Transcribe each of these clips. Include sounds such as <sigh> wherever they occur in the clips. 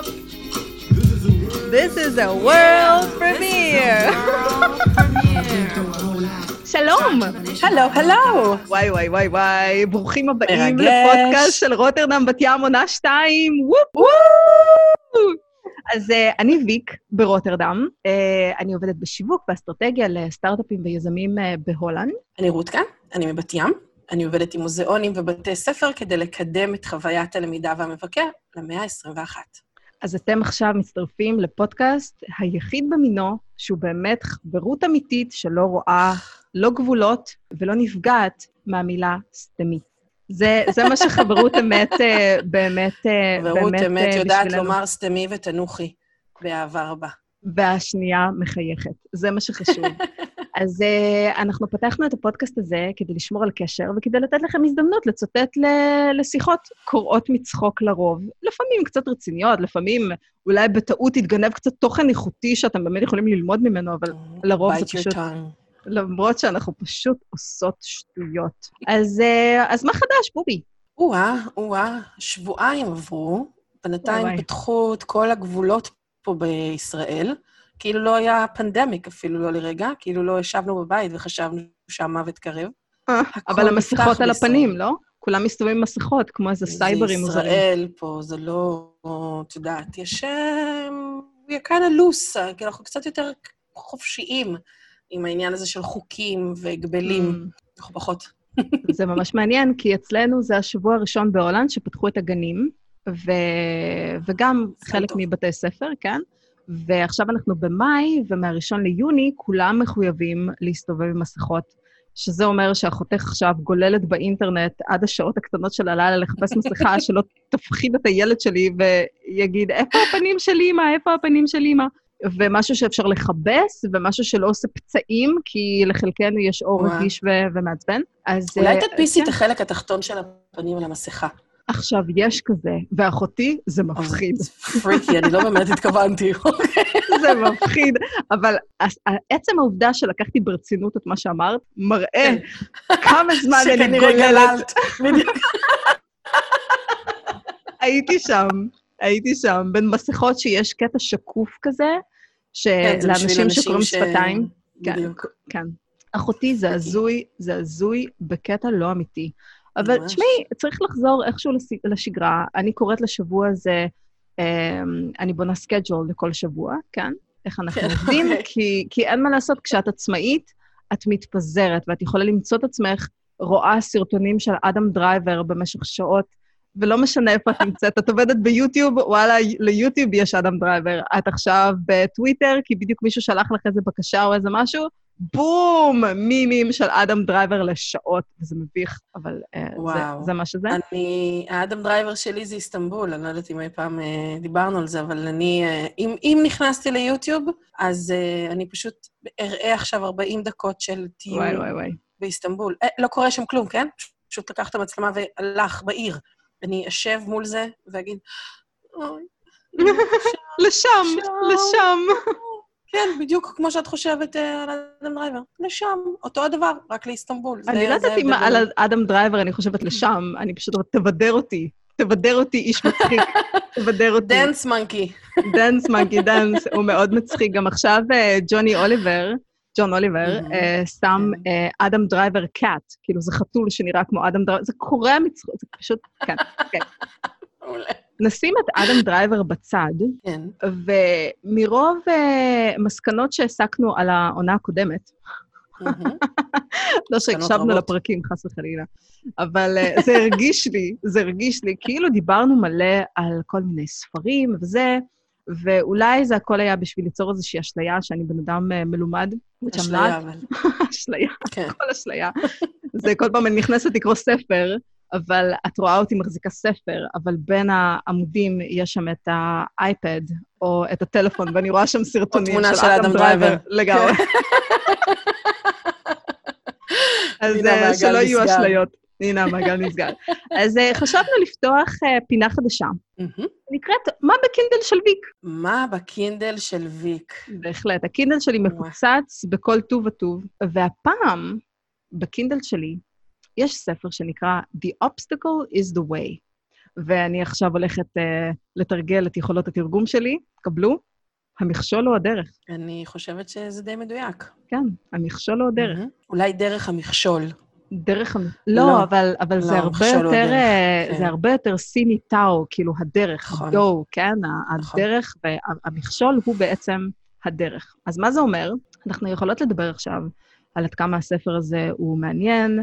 up. This is a world premiere. שלום! הלו, הלו! וואי וואי וואי וואי, ברוכים הבאים. לפודקאסט של רוטרדם בת ים עונה 2, whoop whoop! אז אה, אני ויק ברוטרדם, אה, אני עובדת בשיווק ואסטרטגיה לסטארט-אפים ויזמים אה, בהולנד. אני רותקה, אני מבת ים. אני עובדת עם מוזיאונים ובתי ספר כדי לקדם את חוויית הלמידה והמבקר למאה ה-21. אז אתם עכשיו מצטרפים לפודקאסט היחיד במינו, שהוא באמת חברות אמיתית שלא רואה לא גבולות ולא נפגעת מהמילה סתמי. זה, זה מה שחברות אמת אה, באמת, אה, חברות באמת אמת אה, יודעת בשבילנו. לומר סתמי ותנוחי באהבה רבה. והשנייה מחייכת. זה מה שחשוב. <laughs> אז uh, אנחנו פתחנו את הפודקאסט הזה כדי לשמור על קשר וכדי לתת לכם הזדמנות לצטט ל- לשיחות קוראות מצחוק לרוב. לפעמים קצת רציניות, לפעמים אולי בטעות יתגנב קצת תוכן איכותי שאתם באמת יכולים ללמוד ממנו, אבל לרוב זה פשוט... למרות שאנחנו פשוט עושות שטויות. אז, uh, אז מה חדש, בובי? או-אה, או-אה, שבועיים עברו, בינתיים. פתחו את כל הגבולות פה בישראל. כאילו לא היה פנדמיק אפילו לא לרגע, כאילו לא ישבנו בבית וחשבנו שהמוות קרב. אבל המסכות על. הפנים, לא? כולם מסתובבים עם מסכות, כמו איזה סייברים זה. ישראל פה, זה לא, את יודעת, יש... kind of loose, כי אנחנו קצת יותר חופשיים עם העניין הזה של חוקים והגבלים. Mm. אנחנו פחות. זה ממש מעניין, כי אצלנו זה השבוע הראשון בהולנד שפתחו את הגנים, ו... וגם חלק טוב. מבתי ספר, כן? ועכשיו אנחנו במאי, ומהראשון ליוני כולם מחויבים להסתובב עם מסכות, שזה אומר שאחותך עכשיו גוללת באינטרנט עד השעות הקטנות של הלילה לחפש מסכה <laughs> שלא תפחיד את הילד שלי ויגיד, איפה הפנים של אימא? איפה הפנים של אימא? ומשהו שאפשר לכבס, ומשהו שלא עושה פצעים, כי לחלקנו יש אור. רגיש ו- ומעצבן. אז... אולי אה, תדפיסי כן. את החלק התחתון של הפנים על המסכה. עכשיו, יש כזה, ואחותי, זה מפחיד. פריקי, אני לא באמת התכוונתי. <laughs> זה מפחיד, אבל עצם העובדה שלקחתי ברצינות את מה שאמרת, מראה כמה זמן אני גוללת. הייתי שם, הייתי שם, בין מסכות שיש קטע שקוף כזה, כן, שלאנשים אנשים שקוראים שפתיים, כן, בדיוק. כן. אחותי, זה הזוי, זה הזוי בקטע לא אמיתי. אבל. תשמעי, צריך לחזור איכשהו לשגרה. אני קוראת לשבוע הזה, אמ, אני בונה schedule לכל שבוע, כן? איך אנחנו כן, עובדים, אוקיי. כי, כי אין מה לעשות, כשאת עצמאית, את מתפזרת, ואת יכולה למצוא את עצמך רואה סרטונים של אדם דרייבר במשך שעות, ולא משנה איפה את <laughs> נמצאת. את עובדת ביוטיוב, וואלה, ליוטיוב יש אדם דרייבר. את עכשיו בטוויטר, כי בדיוק מישהו שלח לך איזה בקשה או איזה משהו, בום! מימים של אדם דרייבר לשעות, וזה מביך, אבל אה, זה, וואו. זה מה שזה. אני, האדם דרייבר שלי זה איסטנבול, אני לא יודעת אם אי פעם אה, דיברנו על זה, אבל אני, אה, אם, אם נכנסתי ליוטיוב, אז אה, אני פשוט אראה עכשיו 40 דקות של טיול וואי, וואי, וואי. באיסטנבול. אה, לא קורה שם כלום, כן? פשוט לקח את המצלמה והלך בעיר. אני אשב מול זה ואגיד, אוי, <laughs> לשם, שם. לשם. כן, בדיוק כמו שאת חושבת אה, על אדם דרייבר. לשם, אותו הדבר, רק לאיסטנבול. אני לא יודעת אם על. אדם דרייבר אני חושבת לשם, אני פשוט אומרת, תבדר אותי. תבדר אותי, איש מצחיק. <laughs> תבדר אותי. דנס מנקי. דנס, מנקי דנס, הוא מאוד מצחיק. גם עכשיו אה, ג'וני אוליבר, ג'ון אוליבר, מהמם. אה, שם כן. אדם דרייבר cat, כאילו זה חתול שנראה כמו אדם דרייבר, זה קורע מצחוק, זה פשוט, כן, כן. <laughs> מעולה. נשים את אדם דרייבר בצד, כן. ומרוב אה, מסקנות שהסקנו על העונה הקודמת. לא שהקשבנו. לפרקים, חס וחלילה, אבל אה, זה הרגיש לי, זה הרגיש לי, כאילו דיברנו מלא על כל מיני ספרים וזה, ואולי זה הכל היה בשביל ליצור איזושהי אשליה שאני בן אדם אה, מלומד. אשליה. אבל. <laughs> אשליה, כן. כל אשליה. זה כל פעם אני נכנסת לקרוא ספר, אבל את רואה אותי מחזיקה ספר, אבל בין העמודים יש שם את האייפד או את הטלפון, ואני רואה שם סרטונים של של אדם דרייבר. לגמרי. <laughs> אז אה, שלא יהיו. אשליות. הנה, המעגל נסגר. אז אה, חשבנו לפתוח אה, פינה חדשה. נקראת מה בקינדל של ויק. מה בקינדל של ויק? בהחלט. הקינדל שלי מפוצץ בכל טוב וטוב, והפעם, בקינדל שלי, יש ספר שנקרא The Obstacle is the Way. ואני עכשיו הולכת uh, לתרגל את יכולות התרגום שלי. קבלו, המכשול הוא הדרך. אני חושבת שזה די מדויק. כן, המכשול הוא הדרך. Mm-hmm. אולי דרך המכשול. דרך המ... לא, לא, אבל, אבל לא, זה הרבה יותר, הדרך, כן. זה הרבה יותר סיני טאו, כאילו הדרך, נכון. דו, כן? נכון. הדרך והמכשול הוא בעצם הדרך. אז מה זה אומר? אנחנו יכולות לדבר עכשיו על עד כמה הספר הזה הוא מעניין,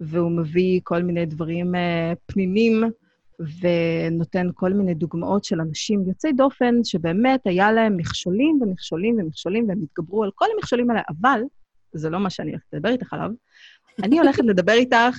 והוא מביא כל מיני דברים uh, פנינים, ונותן כל מיני דוגמאות של אנשים יוצאי דופן, שבאמת היה להם מכשולים ומכשולים ומכשולים, והם התגברו על כל המכשולים האלה, אבל, זה לא מה שאני הולכת לדבר איתך עליו, אני הולכת <laughs> לדבר איתך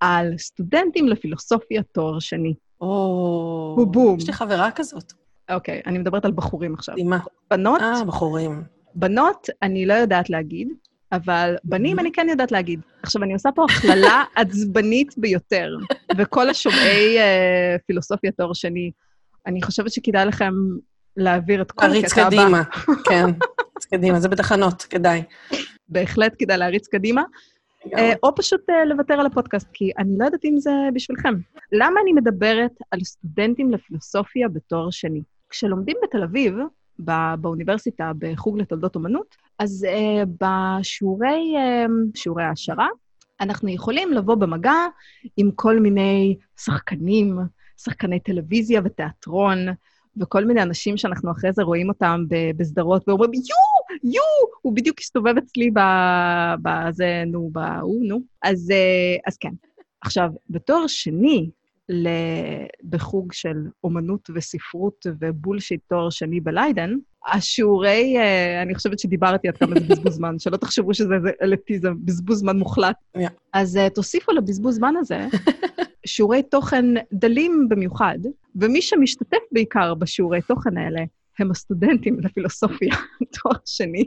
על סטודנטים לפילוסופיה תואר שני. או... בום. יש לי חברה כזאת. אוקיי, אני מדברת על בחורים עכשיו. מה? בנות... אה, בחורים. בנות, אני לא יודעת להגיד, אבל בנים אני כן יודעת להגיד. עכשיו, אני עושה פה הכללה <laughs> עצבנית ביותר, וכל השומעי uh, פילוסופיה תואר שני, אני חושבת שכדאי לכם להעביר את כל הקטע הבא. להריץ קדימה, <laughs> כן. להריץ קדימה, זה בתחנות, כדאי. בהחלט כדאי להריץ קדימה. Uh, או פשוט uh, לוותר על הפודקאסט, כי אני לא יודעת אם זה בשבילכם. למה אני מדברת על סטודנטים לפילוסופיה בתואר שני? כשלומדים בתל אביב, בא, באוניברסיטה בחוג לתולדות אומנות, אז uh, בשיעורי שיעורי העשרה, אנחנו יכולים לבוא במגע עם כל מיני שחקנים, שחקני טלוויזיה ותיאטרון, וכל מיני אנשים שאנחנו אחרי זה רואים אותם בסדרות, ואומרים, יו, יו, הוא בדיוק הסתובב אצלי בזה, נו, בהוא, נו. אז, אה, אז כן. עכשיו, בתואר שני, בחוג של אומנות וספרות ובולשיט תואר שני בליידן, השיעורי, אה, אני חושבת שדיברתי עד כמה זה בזבוז זמן, שלא תחשבו שזה אלקטיזם, בזבוז זמן מוחלט. Yeah. אז uh, תוסיפו לבזבוז זמן הזה <laughs> שיעורי תוכן דלים במיוחד, ומי שמשתתף בעיקר בשיעורי תוכן האלה הם הסטודנטים לפילוסופיה, <laughs> תואר שני.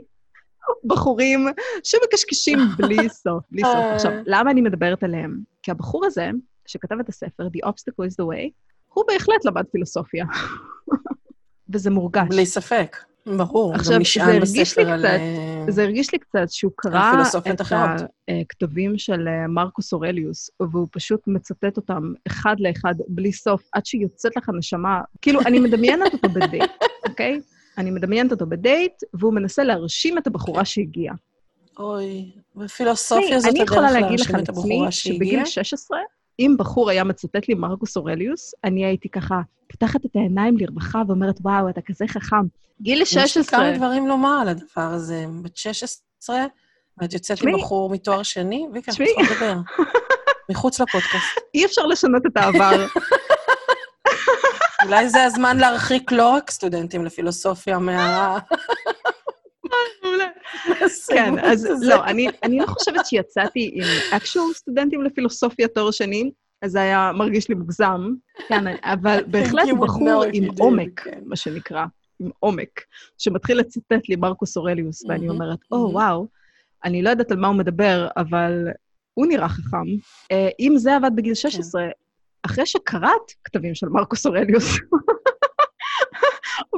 בחורים שמקשקשים בלי סוף, בלי סוף. עכשיו, למה אני מדברת עליהם? כי הבחור הזה, שכתב את הספר, The Obstacle is the Way, הוא בהחלט למד פילוסופיה. <laughs> וזה מורגש. בלי ספק, ברור. עכשיו, גם נשען בספר על... קצת, זה הרגיש לי קצת שהוא קרא את הכתבים של אה, מרקוס אורליוס, והוא פשוט מצטט אותם אחד לאחד בלי סוף, עד שיוצאת לך נשמה. כאילו, אני מדמיינת אותו בדייט, <laughs> אוקיי? אני מדמיינת אותו בדייט, והוא מנסה להרשים את הבחורה שהגיעה. אוי, בפילוסופיה זאת הדרך להרשים את הבחורה שהגיעה? שבגיל 16, אם בחור היה מצטט לי מרקוס אורליוס, אני הייתי ככה פותחת את העיניים לרווחה ואומרת, וואו, אתה כזה חכם. גיל 16... יש לי כמה דברים לומר על הדבר הזה. בת 16, ואת יוצאת עם בחור מתואר שני, ויקה, את צריכה לדבר. מחוץ לפודקאסט. <laughs> אי אפשר לשנות את העבר. אולי זה הזמן להרחיק לא רק סטודנטים לפילוסופיה מה... <laughs> <laughs> כן, אז לא, אני, לא חושבת שיצאתי עם actual סטודנטים לפילוסופיה תואר שני, אז זה היה מרגיש לי מוגזם, כן, אבל <laughs> בהחלט בחור עם עומק, כן. מה שנקרא, עם עומק, שמתחיל לצטט לי מרקוס אורליוס, ואני אומרת, או, וואו, אני לא יודעת על מה הוא מדבר, אבל הוא נראה חכם. אה, אם זה עבד בגיל 16, כן. אחרי שקראת כתבים של מרקוס אורליוס,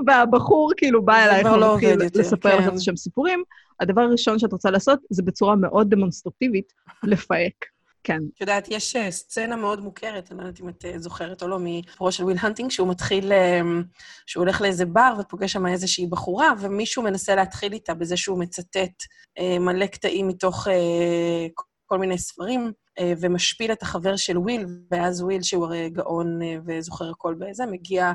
והבחור כאילו בא אלייך לא ומתחיל לספר לך כן. שם סיפורים, הדבר הראשון שאת רוצה לעשות זה בצורה מאוד דמונסטרטיבית, לפהק. <laughs> כן. את יודעת, יש אה, סצנה מאוד מוכרת, אני לא יודעת אם את אה, זוכרת או לא, מסיפורו של וויל הנטינג, שהוא מתחיל, אה, שהוא הולך לאיזה בר ופוגש שם איזושהי בחורה, ומישהו מנסה להתחיל איתה בזה שהוא מצטט מלא קטעים מתוך כל מיני ספרים, ומשפיל את החבר של וויל, ואז וויל, שהוא הרי גאון וזוכר הכל בזה, מגיע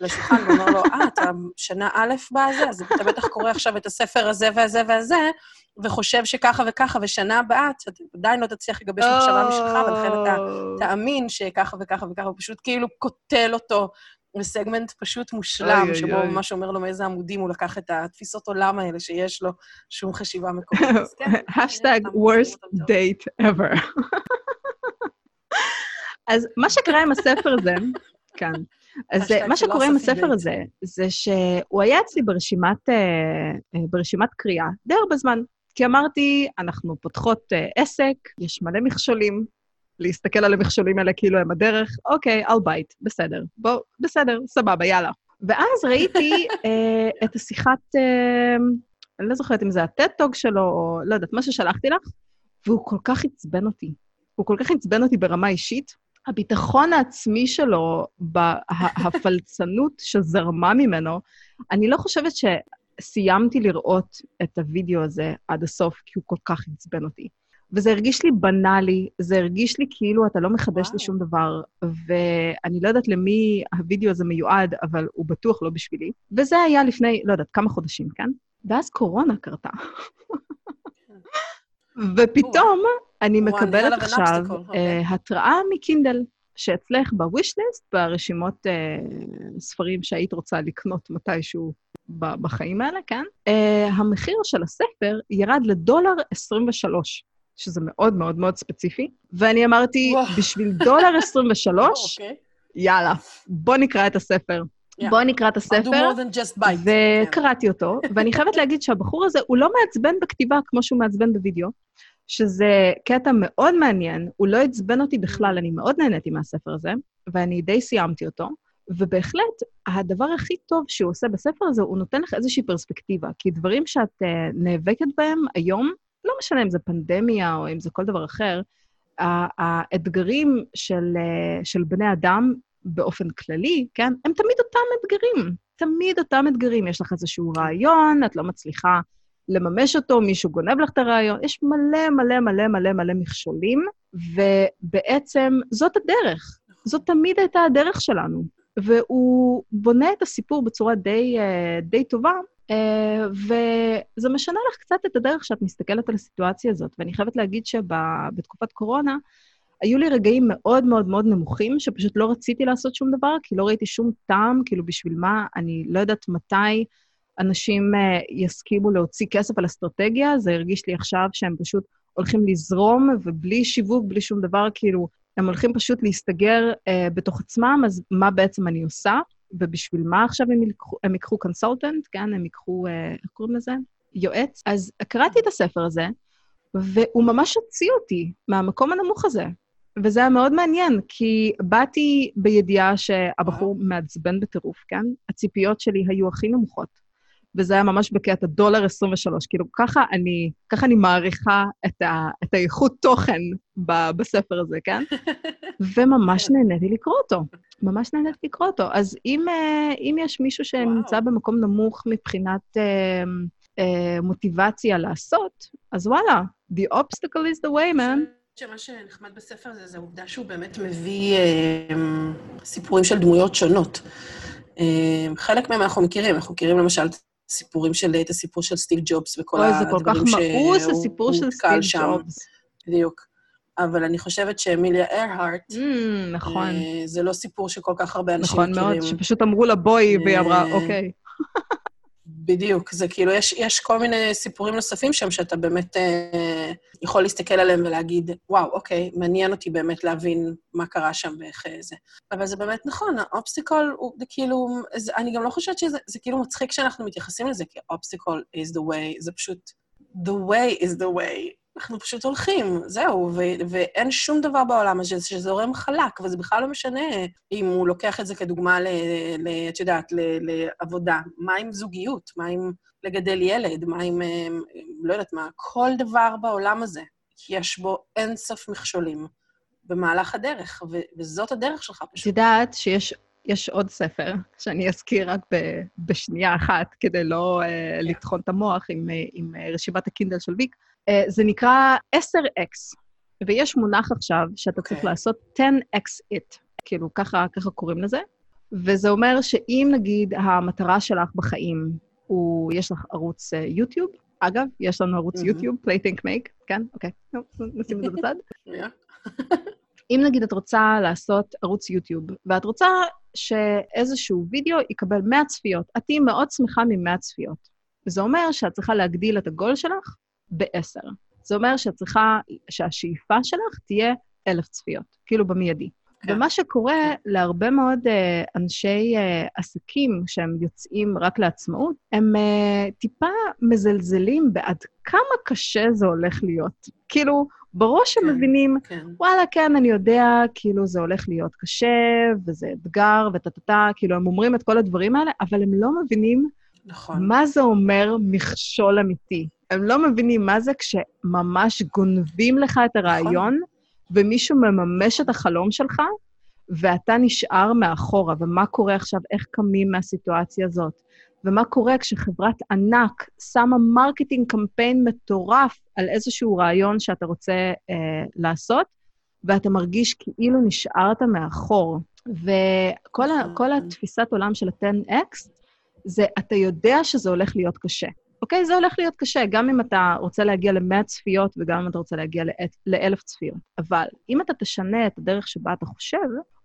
לשולחן ואומר לו, אה, אתה שנה א' בזה, אז אתה בטח קורא עכשיו את הספר הזה והזה והזה, וחושב שככה וככה, ושנה הבאה אתה עדיין לא תצליח לגבש מחשבה משלך, ולכן אתה תאמין שככה וככה וככה, הוא פשוט כאילו קוטל אותו לסגמנט פשוט מושלם, שבו הוא ממש אומר לו מאיזה עמודים הוא לקח את התפיסות עולם האלה שיש לו, שום חשיבה מקומית. השטג כן, <laughs> worst date ever. <laughs> אז מה שקרה עם הספר הזה, <laughs> כן, אז מה שקורה עם הספר הזה, זה שהוא היה אצלי ברשימת, אה, אה, ברשימת קריאה די הרבה זמן. כי אמרתי, אנחנו פותחות אה, עסק, יש מלא מכשולים, להסתכל על המכשולים האלה כאילו הם הדרך, אוקיי, I'll bite, בסדר. בוא, בסדר, סבבה, יאללה. ואז ראיתי אה, את השיחת, אה, אני לא זוכרת אם זה הטט-טוג שלו, או לא יודעת, מה ששלחתי לך, והוא כל כך עצבן אותי. הוא כל כך עצבן אותי ברמה אישית, הביטחון העצמי שלו, בהפלצנות שזרמה ממנו, אני לא חושבת שסיימתי לראות את הוידאו הזה עד הסוף, כי הוא כל כך עצבן אותי. וזה הרגיש לי בנאלי, זה הרגיש לי כאילו אתה לא מחדש לי שום דבר, ואני לא יודעת למי הוידאו הזה מיועד, אבל הוא בטוח לא בשבילי. וזה היה לפני, לא יודעת, כמה חודשים, כן? ואז קורונה קרתה. ופתאום אני מקבלת עכשיו אוקיי. התראה מקינדל, שאצלך בווישליסט, ברשימות ספרים שהיית רוצה לקנות מתישהו בחיים האלה, כן? המחיר של הספר ירד לדולר 23. שזה מאוד מאוד מאוד ספציפי, ואני אמרתי. בשביל דולר <laughs> 23, אוקיי. יאללה, בוא נקרא את הספר. Yeah. בואי נקרא את הספר, וקראתי אותו, <laughs> ואני חייבת להגיד שהבחור הזה, הוא לא מעצבן בכתיבה כמו שהוא מעצבן בווידאו, שזה קטע מאוד מעניין, הוא לא עצבן אותי בכלל, אני מאוד נהניתי מהספר הזה, ואני די סיימתי אותו, ובהחלט, הדבר הכי טוב שהוא עושה בספר הזה, הוא נותן לך איזושהי פרספקטיבה, כי דברים שאת uh, נאבקת בהם היום, לא משנה אם זה פנדמיה או אם זה כל דבר אחר, האתגרים של, אה, של בני אדם באופן כללי, כן, הם תמיד אותם אתגרים. תמיד אותם אתגרים. יש לך איזשהו רעיון, את לא מצליחה לממש אותו, מישהו גונב לך את הרעיון. יש מלא מלא מלא מלא מלא מכשולים, ובעצם זאת הדרך. זאת תמיד הייתה הדרך שלנו. והוא בונה את הסיפור בצורה די, אה, די טובה, Uh, וזה משנה לך קצת את הדרך שאת מסתכלת על הסיטואציה הזאת. ואני חייבת להגיד שבתקופת קורונה, היו לי רגעים מאוד מאוד מאוד נמוכים, שפשוט לא רציתי לעשות שום דבר, כי לא ראיתי שום טעם, כאילו בשביל מה, אני לא יודעת מתי אנשים uh, יסכימו להוציא כסף על אסטרטגיה, זה הרגיש לי עכשיו שהם פשוט הולכים לזרום, ובלי שיווק, בלי שום דבר, כאילו, הם הולכים פשוט להסתגר uh, בתוך עצמם, אז מה בעצם אני עושה? ובשביל מה עכשיו הם, ילקחו, הם ייקחו קונסולטנט, כן? הם ייקחו, אה, איך קוראים לזה? יועץ. אז קראתי את הספר הזה, והוא ממש הוציא אותי מהמקום הנמוך הזה. וזה היה מאוד מעניין, כי באתי בידיעה שהבחור מעצבן בטירוף, כן? הציפיות שלי היו הכי נמוכות. וזה היה ממש בקטע דולר 23. כאילו, ככה אני, ככה אני מעריכה את, ה, את האיכות תוכן ב, בספר הזה, כן? <laughs> וממש נהניתי לקרוא אותו. ממש נהניתי לקרוא אותו. אז אם, אה, אם יש מישהו שנמצא וואו. במקום נמוך מבחינת אה, אה, מוטיבציה לעשות, אז וואלה, the obstacle is the way, man. שמה שנחמד בספר הזה, זה העובדה שהוא באמת מביא אה, סיפורים של דמויות שונות. אה, חלק מהם אנחנו מכירים, אנחנו מכירים למשל סיפורים של, את הסיפור של סטיב ג'ובס וכל הדברים שהוא אוי, זה כל כך מאוס, הסיפור של סטיב ג'ובס. בדיוק. אבל אני חושבת שאמיליה ארהארט, mm, נכון. אה, זה לא סיפור שכל כך הרבה אנשים נכון מכירים. נכון מאוד, שפשוט אמרו לה בואי, והיא אמרה, אוקיי. בדיוק, זה כאילו, יש, יש כל מיני סיפורים נוספים שם שאתה באמת אה, יכול להסתכל עליהם ולהגיד, וואו, אוקיי, מעניין אותי באמת להבין מה קרה שם ואיך אה, זה. אבל זה באמת נכון, ה obstacle הוא זה כאילו, זה, אני גם לא חושבת שזה זה כאילו מצחיק שאנחנו מתייחסים לזה, כי obstacle is the way, זה פשוט, the way is the way. אנחנו פשוט הולכים, זהו, ו- ואין שום דבר בעולם הזה שזורם חלק, וזה בכלל לא משנה אם הוא לוקח את זה כדוגמה, ל- ל- את יודעת, ל- לעבודה. מה עם זוגיות? מה עם לגדל ילד? מה עם, אה, לא יודעת מה, כל דבר בעולם הזה, יש בו אינסוף מכשולים במהלך הדרך, ו- וזאת הדרך שלך פשוט. את יודעת שיש יש עוד ספר, שאני אזכיר רק ב- בשנייה אחת, כדי לא uh, לטחון את המוח עם, uh, עם רשימת הקינדל של ויק, זה נקרא 10x, ויש מונח עכשיו שאתה okay. צריך אוקיי. לעשות 10x it, כאילו, ככה, ככה קוראים לזה, וזה אומר שאם נגיד המטרה שלך בחיים הוא, יש לך ערוץ uh, יוטיוב, אגב, יש לנו ערוץ mm-hmm. יוטיוב, play think make, כן? אוקיי, okay. נשים את זה בצד. <laughs> <laughs> אם נגיד את רוצה לעשות ערוץ יוטיוב, ואת רוצה שאיזשהו וידאו יקבל 100 צפיות, את תהיי מאוד שמחה מ-100 צפיות. וזה אומר שאת צריכה להגדיל את הגול שלך בעשר. זה אומר שאת צריכה, שהשאיפה שלך תהיה אלף צפיות, כאילו במיידי. כן. ומה שקורה כן. להרבה מאוד uh, אנשי uh, עסקים שהם יוצאים רק לעצמאות, הם uh, טיפה מזלזלים בעד כמה קשה זה הולך להיות. כאילו, בראש כן, הם מבינים, כן. וואלה, כן, אני יודע, כאילו, זה הולך להיות קשה, וזה אתגר, וטה-טה-טה, כאילו, הם אומרים את כל הדברים האלה, אבל הם לא מבינים נכון. מה זה אומר מכשול אמיתי. הם לא מבינים מה זה כשממש גונבים לך את הרעיון, נכון. ומישהו מממש את החלום שלך, ואתה נשאר מאחורה, ומה קורה עכשיו, איך קמים מהסיטואציה הזאת, ומה קורה כשחברת ענק שמה marketing campaign מטורף על איזשהו רעיון שאתה רוצה אה, לעשות, ואתה מרגיש כאילו נשארת מאחור. וכל ה, כל התפיסת עולם של ה-10X, זה אתה יודע שזה הולך להיות קשה. אוקיי? זה הולך להיות קשה, גם אם אתה רוצה להגיע ל-100 צפיות וגם אם אתה רוצה להגיע ל-1,000 צפיות. אבל אם אתה תשנה את הדרך שבה אתה חושב,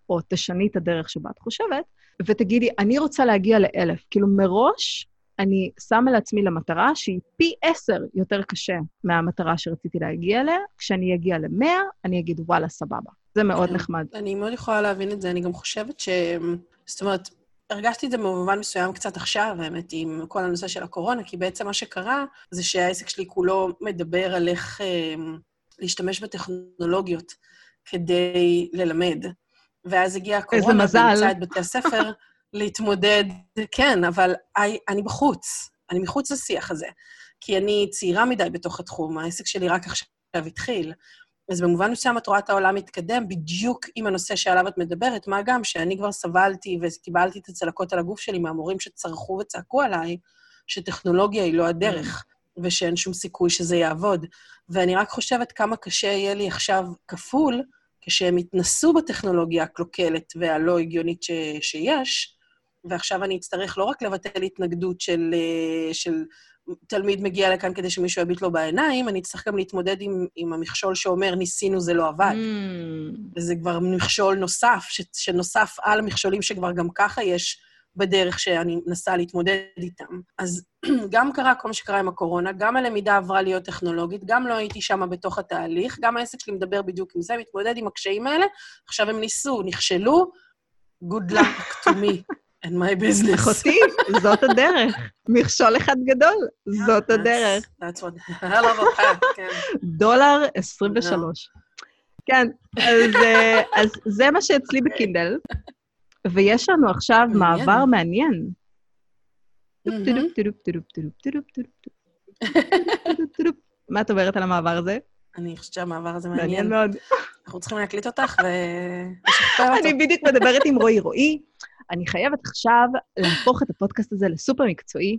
או תשני את הדרך שבה את חושבת, ותגידי, אני רוצה להגיע לאלף. כאילו, מראש אני שמה לעצמי למטרה שהיא פי עשר יותר קשה מהמטרה שרציתי להגיע אליה. כשאני אגיע למאה, אני אגיד, וואלה, סבבה. זה מאוד כן. נחמד. אני מאוד יכולה להבין את זה. אני גם חושבת ש... זאת אומרת, הרגשתי את זה במובן מסוים קצת עכשיו, האמת, עם כל הנושא של הקורונה, כי בעצם מה שקרה זה שהעסק שלי כולו מדבר על איך אה, להשתמש בטכנולוגיות כדי ללמד. ואז הגיעה הקורונה, איזה מזל. ונמצא את בתי הספר <laughs> להתמודד, כן, אבל אני בחוץ, אני מחוץ לשיח הזה. כי אני צעירה מדי בתוך התחום, העסק שלי רק עכשיו התחיל. אז במובן מסוים את רואה את העולם מתקדם בדיוק עם הנושא שעליו את מדברת, מה גם שאני כבר סבלתי וקיבלתי את הצלקות על הגוף שלי מהמורים שצרחו וצעקו עליי, שטכנולוגיה היא לא הדרך, ושאין שום סיכוי שזה יעבוד. ואני רק חושבת כמה קשה יהיה לי עכשיו כפול, כשהם התנסו בטכנולוגיה הקלוקלת והלא הגיונית ש, שיש, ועכשיו אני אצטרך לא רק לבטל התנגדות של, אה, של תלמיד מגיע לכאן כדי שמישהו יביט לו בעיניים, אני אצטרך גם להתמודד עם, עם המכשול שאומר, ניסינו, זה לא עבד. Mm. וזה כבר מכשול נוסף, ש, שנוסף על מכשולים שכבר גם ככה יש בדרך שאני מנסה להתמודד איתם. אז <clears throat> גם קרה כל מה שקרה עם הקורונה, גם הלמידה עברה להיות טכנולוגית, גם לא הייתי שם בתוך התהליך, גם העסק שלי מדבר בדיוק עם זה, מתמודד עם הקשיים האלה. עכשיו הם ניסו, נכשלו, good luck to me. <laughs> and my business. אחותי, זאת הדרך. מכשול אחד גדול, זאת הדרך. That's what, hell of a כן. דולר 23. כן, אה, אז זה מה שאצלי בקינדל. ויש לנו עכשיו מעבר מעניין. מה את אומרת על המעבר הזה? אני חושבת שהמעבר הזה מעניין. מעניין מאוד. אנחנו צריכים להקליט אותך ולשכפל אותו. אני בדיוק מדברת עם רועי. רועי, אני חייבת עכשיו להפוך את הפודקאסט הזה לסופר מקצועי,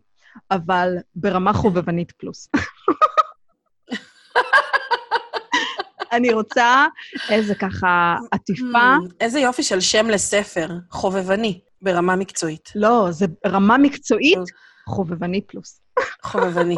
אבל ברמה חובבנית פלוס. אני רוצה איזה ככה עטיפה. Hmm, איזה יופי של שם לספר, חובבני, ברמה מקצועית. לא, זה רמה מקצועית, חובבני פלוס. חובבני.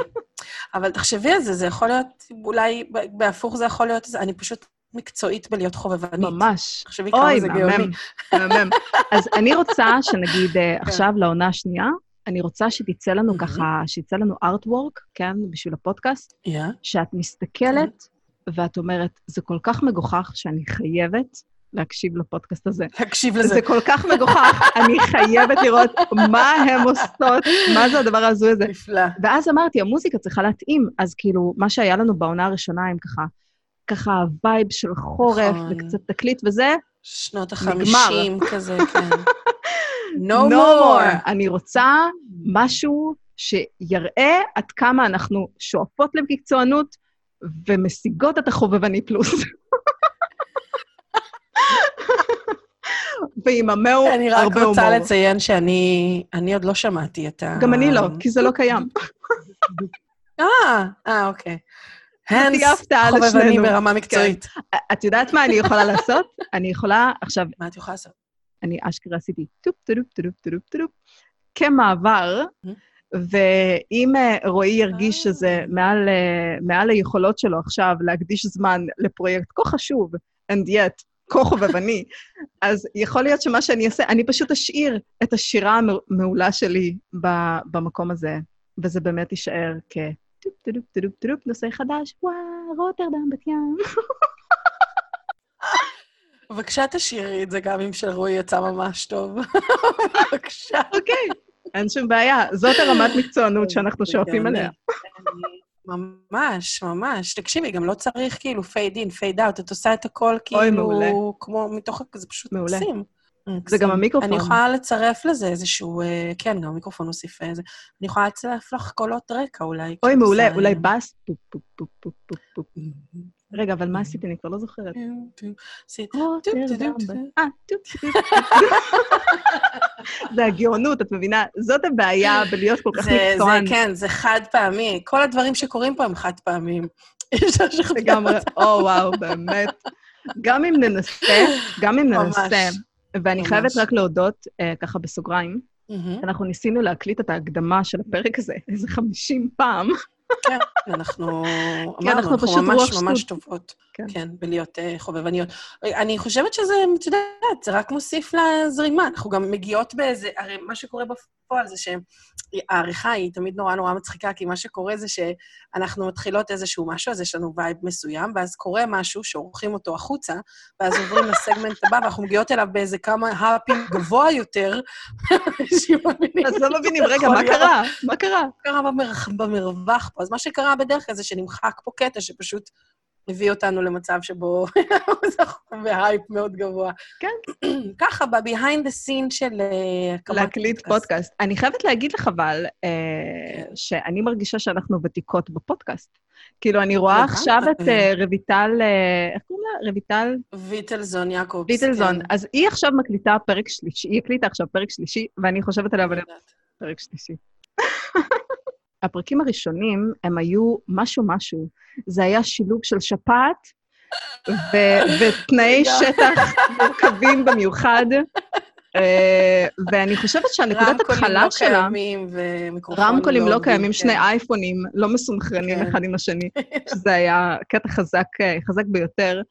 אבל תחשבי על זה, זה יכול להיות, אולי בהפוך זה יכול להיות, אני פשוט מקצועית בלהיות חובבנית. ממש. תחשבי כמה זה גאוני. אוי, מהמם. אז אני רוצה שנגיד אה, כן. עכשיו לעונה השנייה, אני רוצה שתצא לנו ככה, שיצא לנו ארטוורק, כן, בשביל הפודקאסט, שאת מסתכלת ואת אומרת, זה כל כך מגוחך שאני חייבת להקשיב לפודקאסט הזה. להקשיב לזה. זה כל כך מגוחך, אני חייבת לראות מה הן עושות, מה זה הדבר ההזוי הזה. נפלא. ואז אמרתי, המוזיקה צריכה להתאים, אז כאילו, מה שהיה לנו בעונה הראשונה עם ככה, ככה וייב של חורף, נכון. וקצת תקליט וזה, שנות החמישים כזה, כן. <laughs> no, no more. אני רוצה משהו שיראה עד כמה אנחנו שואפות למקצוענות ומשיגות את החובבני פלוס. <laughs> ועם המון הרבה הומור. אני רק רוצה לציין שאני אני עוד לא שמעתי את ה... גם אני לא, כי זה לא קיים. <laughs> אה, אה, אוקיי. הנס חובבני ברמה מקצועית. כן. את יודעת מה אני יכולה לעשות? <laughs> אני יכולה, עכשיו... מה את יכולה לעשות? אני אשכרה עשיתי טופ טופ טופ טופ טופ כמעבר, ואם אה, רועי ירגיש שזה אה. מעל, אה, מעל היכולות שלו עכשיו להקדיש זמן לפרויקט כה חשוב, and yet, כה חובבני, <laughs> אז יכול להיות שמה שאני אעשה, אני פשוט אשאיר את השירה המעולה שלי במקום הזה, וזה באמת יישאר כטופ טופ טופ טופ נושא חדש, וואו, רוטרדם בת ים. בבקשה תשאירי את זה גם אם של רועי יצא ממש טוב. בבקשה. אוקיי. אין שום בעיה. זאת הרמת מקצוענות שאנחנו שואפים עליה. ממש, ממש. תקשיבי, גם לא צריך כאילו fade in, fade out, את עושה את הכל כאילו, כמו מתוך, זה פשוט מקסים. זה גם המיקרופון. אני יכולה לצרף לזה איזשהו, אה, כן, גם המיקרופון הוסיף איזה... אני יכולה לצרף לך קולות רקע אולי. אוי, מעולה, אולי בס. רגע, אבל מה עשיתי? אני כבר לא זוכרת. אה. זה הגאונות, את מבינה? זאת הבעיה בלהיות כל כך זה, זה, מקצוען. כן, זה חד פעמי. כל הדברים שקורים פה הם חד לשכנע <laughs> לגמרי. או, וואו, באמת. גם אם ננסה, גם אם. ננסה, ואני ממש. חייבת רק להודות, אה, ככה בסוגריים, מהמם. אנחנו ניסינו להקליט את ההקדמה של הפרק הזה איזה 50 פעם. כן, אנחנו אמרנו, אנחנו ממש ממש. טובות. כן. כן, בלהיות אה, חובבניות. אני חושבת שזה, את יודעת, זה רק מוסיף לזרימה. אנחנו גם מגיעות באיזה... הרי מה שקורה בפועל זה שהעריכה היא תמיד נורא נורא מצחיקה, כי מה שקורה זה שאנחנו מתחילות איזשהו משהו, אז יש לנו וייב מסוים, ואז קורה משהו שעורכים אותו החוצה, ואז עוברים לסגמנט הבא, ואנחנו מגיעות אליו באיזה כמה הייפים גבוה יותר. אז לא מבינים, רגע, מה. קרה? מה קרה? קרה במר... במרווח פה. אז מה שקרה בדרך כלל זה שנמחק פה קטע שפשוט הביא אותנו למצב שבו <laughs> אנחנו בהייפ מאוד גבוה. כן. <clears throat> ככה, ב-behind the scene של אה, הקמת להקליט פודקאסט. אני חייבת להגיד לך, אבל, אה, שאני מרגישה שאנחנו ותיקות בפודקאסט. כאילו, אני רואה. עכשיו את אה, רויטל, איך קוראים לה? רויטל ויטלזון יעקובס. ויטלזון. כן. אז היא עכשיו מקליטה פרק שלישי, היא הקליטה עכשיו פרק שלישי, ואני חושבת עליה. פרק שלישי. <laughs> הפרקים הראשונים, הם היו משהו-משהו. זה היה שילוב של שפעת ו- ותנאי. שטח מורכבים במיוחד. אה, ואני חושבת שהנקודת רמקולים התחלה לא שלה... קיימים ומיקרופונים לא רמקולים לא עובדים, קיימים, כן. שני אייפונים לא מסונכרנים כן. אחד עם השני, שזה היה קטע חזק, אה, חזק ביותר.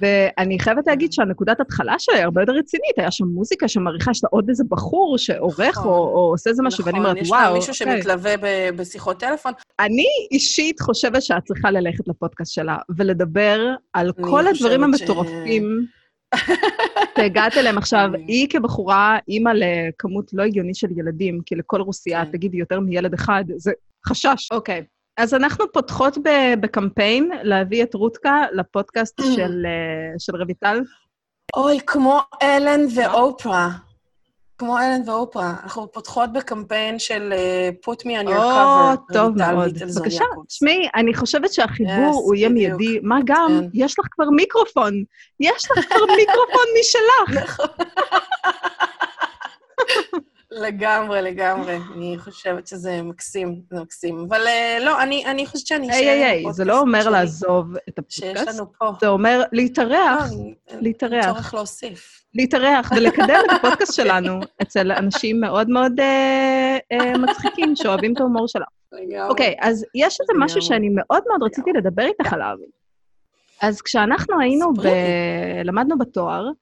ואני חייבת להגיד שהנקודת התחלה שלה היא הרבה יותר רצינית, היה שם מוזיקה שמעריכה, יש לה עוד איזה בחור שעורך נכון. או, או עושה איזה משהו, ואני אומרת, נכון, יש וואו, לה מישהו אוקיי." שמתלווה ב- בשיחות טלפון. אני אישית חושבת שאת צריכה ללכת לפודקאסט שלה ולדבר על כל הדברים חושבת ש- המטורפים שהגעת אליהם <laughs> עכשיו. היא כבחורה, אימא לכמות לא הגיונית של ילדים, כי לכל רוסייה, כן. תגידי יותר מילד אחד, זה חשש. אוקיי. אז אנחנו פותחות בקמפיין להביא את רותקה לפודקאסט <clears throat> של, אה, של רויטל. אוי, כמו אלן ואופרה. כמו אלן ואופרה. אנחנו פותחות בקמפיין של אה, put me on your או, cover. טוב רויטל מאוד. בבקשה. תשמעי, אני חושבת שהחיבור Yes, הוא יהיה. מיידי. מה גם, כן. יש לך כבר מיקרופון. יש לך כבר מיקרופון משלך. <laughs> לגמרי, לגמרי. אני חושבת שזה מקסים, זה מקסים. אבל אה, לא, אני, אני חושבת שאני היי, היי, היי, זה לא אומר שלי, לעזוב את שיש הפודקאסט, לנו פה. זה אומר לא, להתארח, אני- אין להתארח. צורך להוסיף. להתארח ולקדם את הפודקאסט שלנו <laughs> אצל אנשים מאוד מאוד אה, אה, מצחיקים שאוהבים את ההומור. לגמרי. אוקיי, אז יש איזה משהו. שאני מאוד מאוד רציתי לדבר איתך עליו. אז כשאנחנו היינו, ב... למדנו בתואר, אה,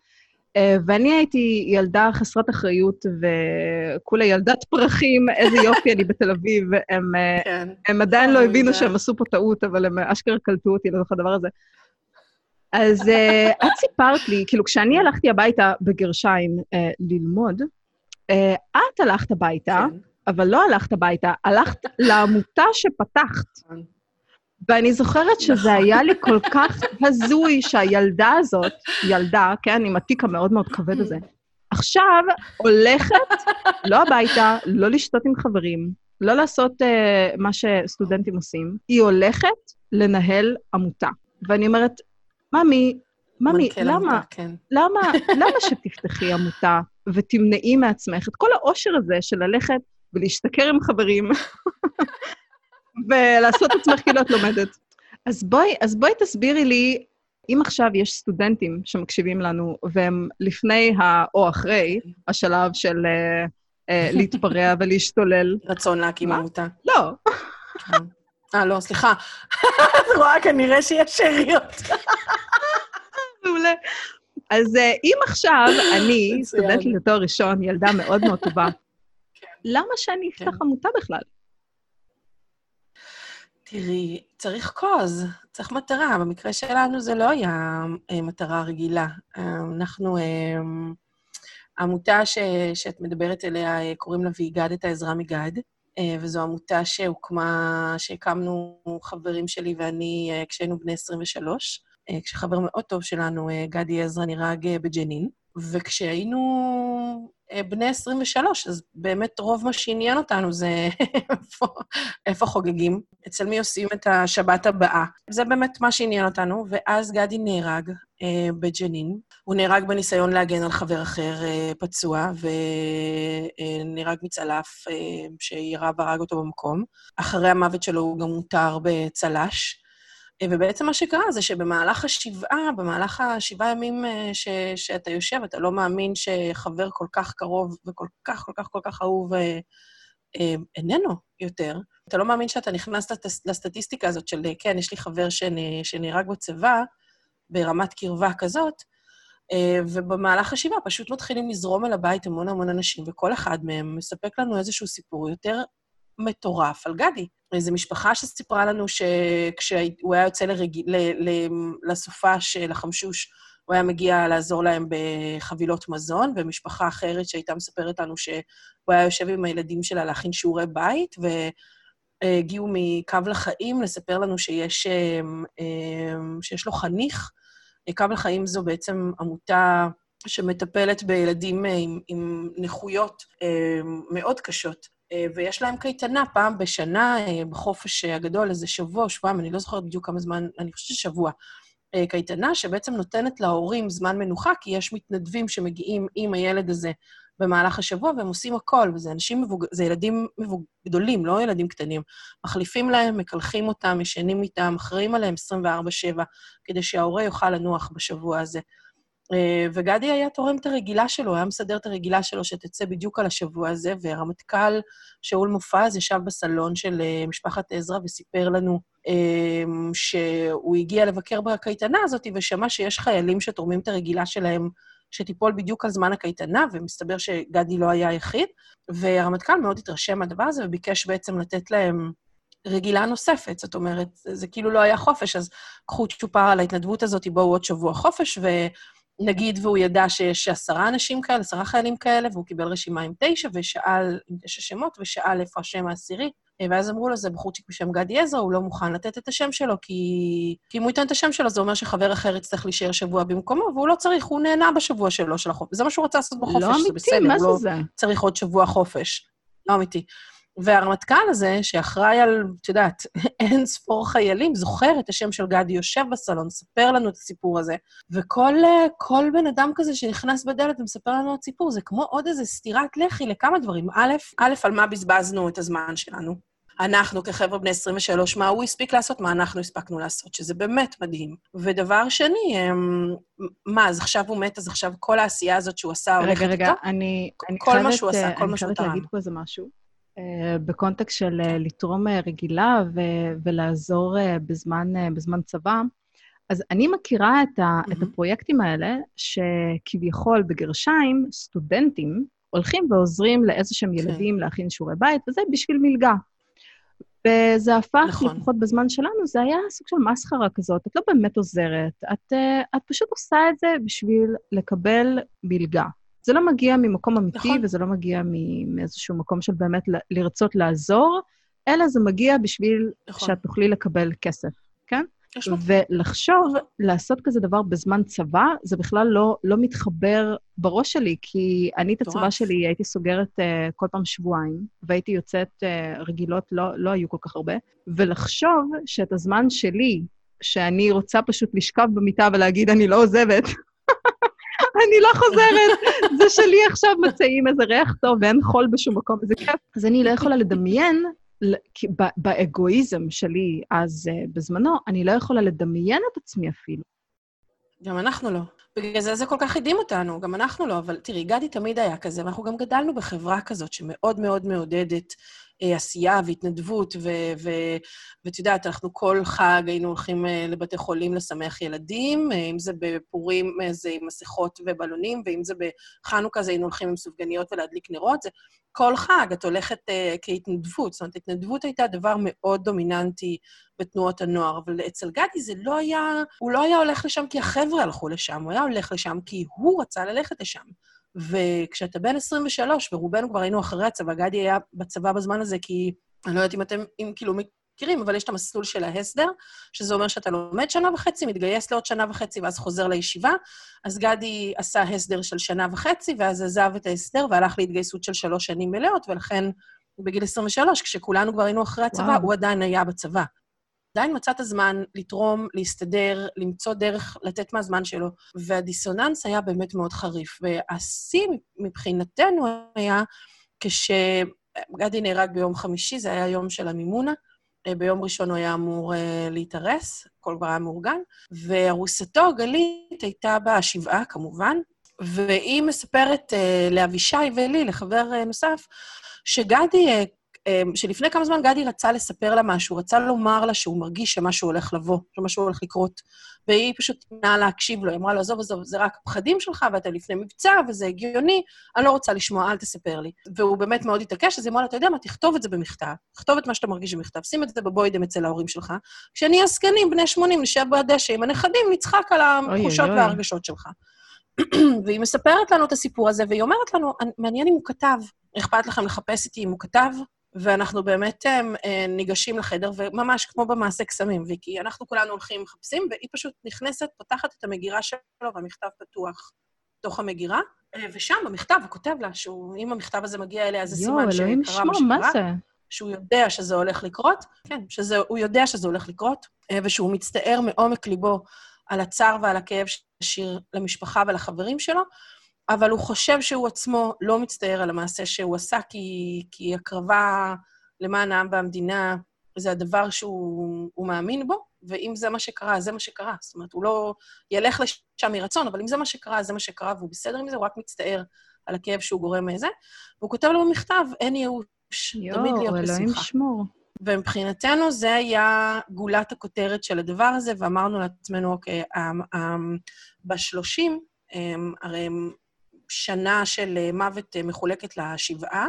ואני הייתי ילדה חסרת אחריות וכולה ילדת פרחים, איזה יופי, אני בתל אביב, הם, אה, כן. הם עדיין לא אני הבינו. שהם עשו פה טעות, אבל הם אשכרה קלטו אותי לתוך הדבר הזה. אז אה, את סיפרת לי, כאילו, כשאני הלכתי הביתה, בגרשיים, אה, ללמוד, אה, את הלכת הביתה, כן. אבל לא הלכת הביתה, הלכת לעמותה שפתחת. ואני זוכרת שזה. היה לי כל כך הזוי שהילדה הזאת, ילדה, כן, עם התיק המאוד מאוד כבד הזה, עכשיו הולכת, לא הביתה, לא לשתות עם חברים, לא לעשות uh, מה שסטודנטים עושים, היא הולכת לנהל עמותה. ואני אומרת, ממי, ממי, מנכ"ל למה, עמותה, כן. למה, למה שתפתחי עמותה ותמנעי מעצמך את כל העושר הזה של ללכת ולהשתכר עם חברים ולעשות עצמך כאילו את לומדת? אז בואי, אז בואי תסבירי לי, אם עכשיו יש סטודנטים שמקשיבים לנו והם לפני ה, או אחרי השלב של אה, אה, <laughs> להתפרע ולהשתולל, רצון להקים? עמותה. לא. אה, לא, סליחה. <laughs> את רואה, כנראה שיש שאריות. מעולה. אז אה, אם עכשיו <laughs> אני. סטודנטית לתואר ראשון, ילדה מאוד מאוד טובה, כן. למה שאני אפתח כן. עמותה בכלל? תראי, צריך קוז, צריך מטרה. במקרה שלנו זה לא היה אה, מטרה רגילה. אה, אנחנו, אה, העמותה ש, שאת מדברת עליה, אה, קוראים לה והגדת עזרה מגד, וזו עמותה שהוקמה, שהקמנו חברים שלי ואני כשהיינו בני 23, אה, כשחבר מאוד טוב שלנו, גדי עזרא, נהרג בג'נין, וכשהיינו בני 23, אז באמת רוב מה שעניין אותנו זה <laughs> איפה, איפה חוגגים, אצל מי עושים את השבת הבאה. זה באמת מה שעניין אותנו, ואז גדי נהרג אה, בג'נין. הוא נהרג בניסיון להגן על חבר אחר אה, פצוע, ונהרג מצלף אה, שירה והרג אותו במקום. אחרי המוות שלו הוא גם מותר בצל"ש. ובעצם מה שקרה זה שבמהלך השבעה, במהלך השבעה ימים אה, ש, שאתה יושב, אתה לא מאמין שחבר כל כך קרוב וכל כך, כל כך, כל כך אהוב אה, אה, איננו יותר. אתה לא מאמין שאתה נכנס לת, לסטטיסטיקה הזאת של, כן, יש לי חבר שנהרג בצבא, ברמת קרבה כזאת, ובמהלך השבעה פשוט מתחילים לזרום אל הבית המון המון אנשים, וכל אחד מהם מספק לנו איזשהו סיפור יותר מטורף על גדי. איזו משפחה שסיפרה לנו שכשהוא היה יוצא לרג... ל... ל... לסופה של החמשוש, הוא היה מגיע לעזור להם בחבילות מזון, ומשפחה אחרת שהייתה מספרת לנו שהוא היה יושב עם הילדים שלה להכין שיעורי בית, והגיעו מקו לחיים לספר לנו שיש, שיש לו חניך. קו לחיים זו בעצם עמותה שמטפלת בילדים עם, עם נכויות מאוד קשות, אה, ויש להם קייטנה פעם בשנה, אה, בחופש הגדול, איזה שבוע, שבועיים, אני לא זוכרת בדיוק כמה זמן, אני חושבת ששבוע. אה, קייטנה שבעצם נותנת להורים זמן מנוחה, כי יש מתנדבים שמגיעים עם הילד הזה במהלך השבוע, והם עושים הכל, וזה אנשים מבוג... זה ילדים מבוג... גדולים, לא ילדים קטנים. מחליפים להם, מקלחים אותם, ישנים איתם, אחראים עליהם 24-7, כדי שההורה יוכל לנוח בשבוע הזה. אה, וגדי היה תורם את הרגילה שלו, היה מסדר את הרגילה שלו שתצא בדיוק על השבוע הזה, והרמטכ"ל שאול מופז ישב בסלון של אה, משפחת עזרא וסיפר לנו אה, שהוא הגיע לבקר בקייטנה הזאת ושמע שיש חיילים שתורמים את הרגילה שלהם שתיפול בדיוק על זמן הקייטנה, ומסתבר שגדי לא היה היחיד, והרמטכ"ל מאוד התרשם מהדבר הזה וביקש בעצם לתת להם רגילה נוספת. זאת אומרת, זה כאילו לא היה חופש, אז קחו צ'ופר על ההתנדבות הזאת, בואו עוד שבוע חופש, ו... נגיד והוא ידע שיש עשרה אנשים כאלה, עשרה חיילים כאלה, והוא קיבל רשימה עם תשע, ושאל, עם תשע שמות, ושאל איפה השם העשירי. ואז אמרו לו, זה בחורצ'יק בשם גדי עזרא, הוא לא מוכן לתת את השם שלו, כי... כי אם הוא ייתן את השם שלו, זה אומר שחבר אחר יצטרך להישאר שבוע במקומו, והוא לא צריך, הוא נהנה בשבוע שלו, של החופש. זה מה שהוא רצה לעשות בחופש, לא זה בסדר, מה זה לא זה? צריך עוד שבוע חופש. לא אמיתי. והרמטכ"ל הזה, שאחראי על, את יודעת, <laughs> אין ספור חיילים, זוכר את השם של גדי, יושב בסלון, מספר לנו את הסיפור הזה, וכל כל בן אדם כזה שנכנס בדלת ומספר לנו את הסיפור, זה כמו עוד איזה סטירת לחי לכמה דברים. א', א', על מה בזבזנו את הזמן שלנו? אנחנו כחבר'ה בני 23, מה הוא הספיק לעשות, מה אנחנו הספקנו לעשות, שזה באמת מדהים. ודבר שני, אמ, מה, אז עכשיו הוא מת, אז עכשיו כל העשייה הזאת שהוא עשה הולכת איתו? רגע, רגע, אני, אני חייבת, מה שהוא עשה, כל מה שהוא תרם. אני חייבת להגיד פה איזה משהו. אה, בקונטקסט של אה, לתרום אה, רגילה ו- ולעזור בזמן, בזמן צבא. אז אני מכירה את, ה- mm-hmm. את הפרויקטים האלה, שכביכול, בגרשיים, סטודנטים הולכים ועוזרים לאיזשהם כן. ילדים להכין שיעורי בית, וזה בשביל מלגה. וזה הפך, נכון. לפחות בזמן שלנו, זה היה סוג של מסחרה כזאת. את לא באמת עוזרת, את, את פשוט עושה את זה בשביל לקבל מלגה. זה לא מגיע ממקום אמיתי, נכון. וזה לא מגיע מאיזשהו מקום של באמת לרצות לעזור, אלא זה מגיע בשביל נכון. שאת תוכלי לקבל כסף, כן? ולחשוב, לעשות כזה דבר בזמן צבא, זה בכלל לא, לא מתחבר בראש שלי, כי אני את הצבא שלי הייתי סוגרת uh, כל פעם שבועיים, והייתי יוצאת uh, רגילות, לא, לא היו כל כך הרבה, ולחשוב שאת הזמן שלי, שאני רוצה פשוט לשכב במיטה ולהגיד, אני לא עוזבת, אני לא חוזרת, זה שלי עכשיו מצעים איזה ריח טוב ואין חול בשום מקום, זה כיף. אז אני לא יכולה לדמיין, באגואיזם שלי אז uh, בזמנו, אני לא יכולה לדמיין את עצמי אפילו. גם אנחנו לא. בגלל זה זה כל כך הדהים אותנו, גם אנחנו לא, אבל תראי, גדי תמיד היה כזה, ואנחנו גם גדלנו בחברה כזאת שמאוד מאוד מעודדת אה, עשייה והתנדבות, ואת יודעת, אנחנו כל חג היינו הולכים אה, לבתי חולים לשמח ילדים, אה, אם זה בפורים זה עם מסכות ובלונים, ואם זה בחנוכה זה היינו הולכים עם סופגניות ולהדליק נרות, זה כל חג את הולכת uh, כהתנדבות. זאת אומרת, התנדבות הייתה דבר מאוד דומיננטי בתנועות הנוער, אבל אצל גדי זה לא היה, הוא לא היה הולך לשם כי החבר'ה הלכו לשם, הוא היה הולך לשם כי הוא רצה ללכת לשם. וכשאתה בן 23, ורובנו כבר היינו אחרי הצבא, גדי היה בצבא בזמן הזה, כי אני לא יודעת אם אתם, אם כאילו מכירים, אבל יש את המסלול של ההסדר, שזה אומר שאתה לומד שנה וחצי, מתגייס לעוד שנה וחצי, ואז חוזר לישיבה. אז גדי עשה הסדר של שנה וחצי, ואז עזב את ההסדר והלך להתגייסות של שלוש שנים מלאות, ולכן בגיל 23, כשכולנו כבר היינו אחרי הצבא, וואו. הוא עדיין היה בצבא. עדיין מצא את הזמן לתרום, להסתדר, למצוא דרך לתת מהזמן שלו, והדיסוננס היה באמת מאוד חריף. והשיא מבחינתנו היה כשגדי נהרג ביום חמישי, זה היה יום של המימונה, אה, ביום ראשון הוא היה אמור uh, להתארס, הכל כבר היה מאורגן, וארוסתו, גלית, הייתה בשבעה, כמובן, והיא מספרת uh, לאבישי ולי, לחבר uh, נוסף, שגדי uh, שלפני כמה זמן גדי רצה לספר לה משהו, רצה לומר לה שהוא מרגיש שמשהו הולך לבוא, שמשהו הולך לקרות. והיא פשוט נעה להקשיב לו, היא אמרה לו, עזוב, עזוב, זה רק הפחדים שלך, ואתה לפני מבצע, וזה הגיוני, אני לא רוצה לשמוע, אל תספר לי. והוא באמת מאוד התעקש, אז היא אמרה לה, אתה יודע מה, תכתוב את זה במכתב, תכתוב את מה שאתה מרגיש במכתב, שים את זה בבוידם אצל ההורים שלך. כשנהיה זקנים, בני 80, נשב בדשא עם הנכדים, נצחק על התחושות וההרגשות שלך. <clears throat> והיא מספרת לנו את הסיפור הזה, והיא אומרת לנו, מעניין אם הוא כתב. אכפת לכם לחפש איתי אם הוא כתב? ואנחנו באמת הם, אה, ניגשים לחדר, וממש כמו במעשה קסמים, ויקי, אנחנו כולנו הולכים מחפשים, והיא פשוט נכנסת, פותחת את המגירה שלו, והמכתב פתוח בתוך המגירה, אה, ושם במכתב הוא כותב לה שאם המכתב הזה מגיע אליה, זה סימן שקרה מה שקרה. יואו, אלוהים מה זה? שהוא יודע שזה הולך לקרות, כן, שהוא יודע שזה הולך לקרות, אה, ושהוא מצטער מעומק ליבו על הצער ועל הכאב שהשאיר למשפחה ולחברים שלו, אבל הוא חושב שהוא עצמו לא מצטער על המעשה שהוא עשה, כי, כי הקרבה למען העם והמדינה זה הדבר שהוא מאמין בו, ואם זה מה שקרה, זה מה שקרה. זאת אומרת, הוא לא ילך לשם מרצון, אבל אם זה מה שקרה, זה מה שקרה, והוא בסדר עם זה, הוא רק מצטער על הכאב שהוא גורם מזה. והוא כותב לו במכתב, אין ייאוש, תמיד להיות בשמחה. יואו, אלוהים שמור. ומבחינתנו זה היה גולת הכותרת של הדבר הזה, ואמרנו לעצמנו, אוקיי, בשלושים, הרי שנה של אה, מוות אה, מחולקת לשבעה,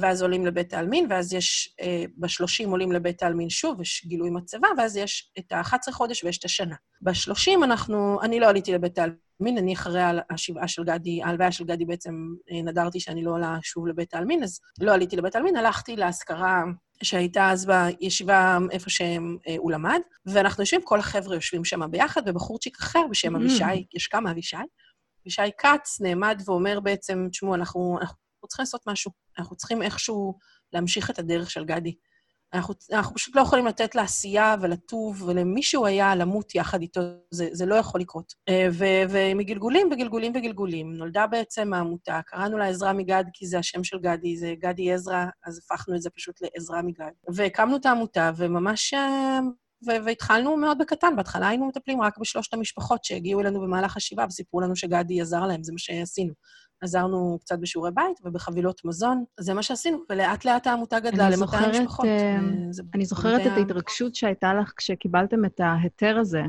ואז עולים לבית העלמין, ואז יש, אה, בשלושים עולים לבית העלמין שוב, יש גילוי מצבה, ואז יש את ה-11 חודש ויש את השנה. בשלושים אנחנו, אני לא עליתי לבית העלמין, אני אחרי השבעה של גדי, ההלוויה של גדי בעצם נדרתי שאני לא עולה שוב לבית העלמין, אז לא עליתי לבית העלמין, הלכתי להשכרה שהייתה אז בישיבה איפה שהוא למד, ואנחנו יושבים, כל החבר'ה יושבים שם ביחד, ובחורצ'יק אחר בשם mm. אבישי, יש כמה אבישי, ישי כץ נעמד ואומר בעצם, תשמעו, אנחנו, אנחנו צריכים לעשות משהו. אנחנו צריכים איכשהו להמשיך את הדרך של גדי. אנחנו, אנחנו פשוט לא יכולים לתת לעשייה ולטוב ולמי שהוא היה למות יחד איתו, זה, זה לא יכול לקרות. אה, ו, ומגלגולים וגלגולים וגלגולים נולדה בעצם העמותה, קראנו לה עזרה מגד כי זה השם של גדי, זה גדי עזרא, אז הפכנו את זה פשוט לעזרה מגד. והקמנו את העמותה, וממש אה, והתחלנו מאוד בקטן. בהתחלה היינו מטפלים רק בשלושת המשפחות שהגיעו אלינו במהלך השבעה וסיפרו לנו שגדי עזר להם, זה מה שעשינו. עזרנו קצת בשיעורי בית ובחבילות מזון, זה מה שעשינו, ולאט לאט העמותה גדלה ל-200 משפחות. אה, אני זוכרת את ההתרגשות שהייתה לך כשקיבלתם את ההיתר הזה.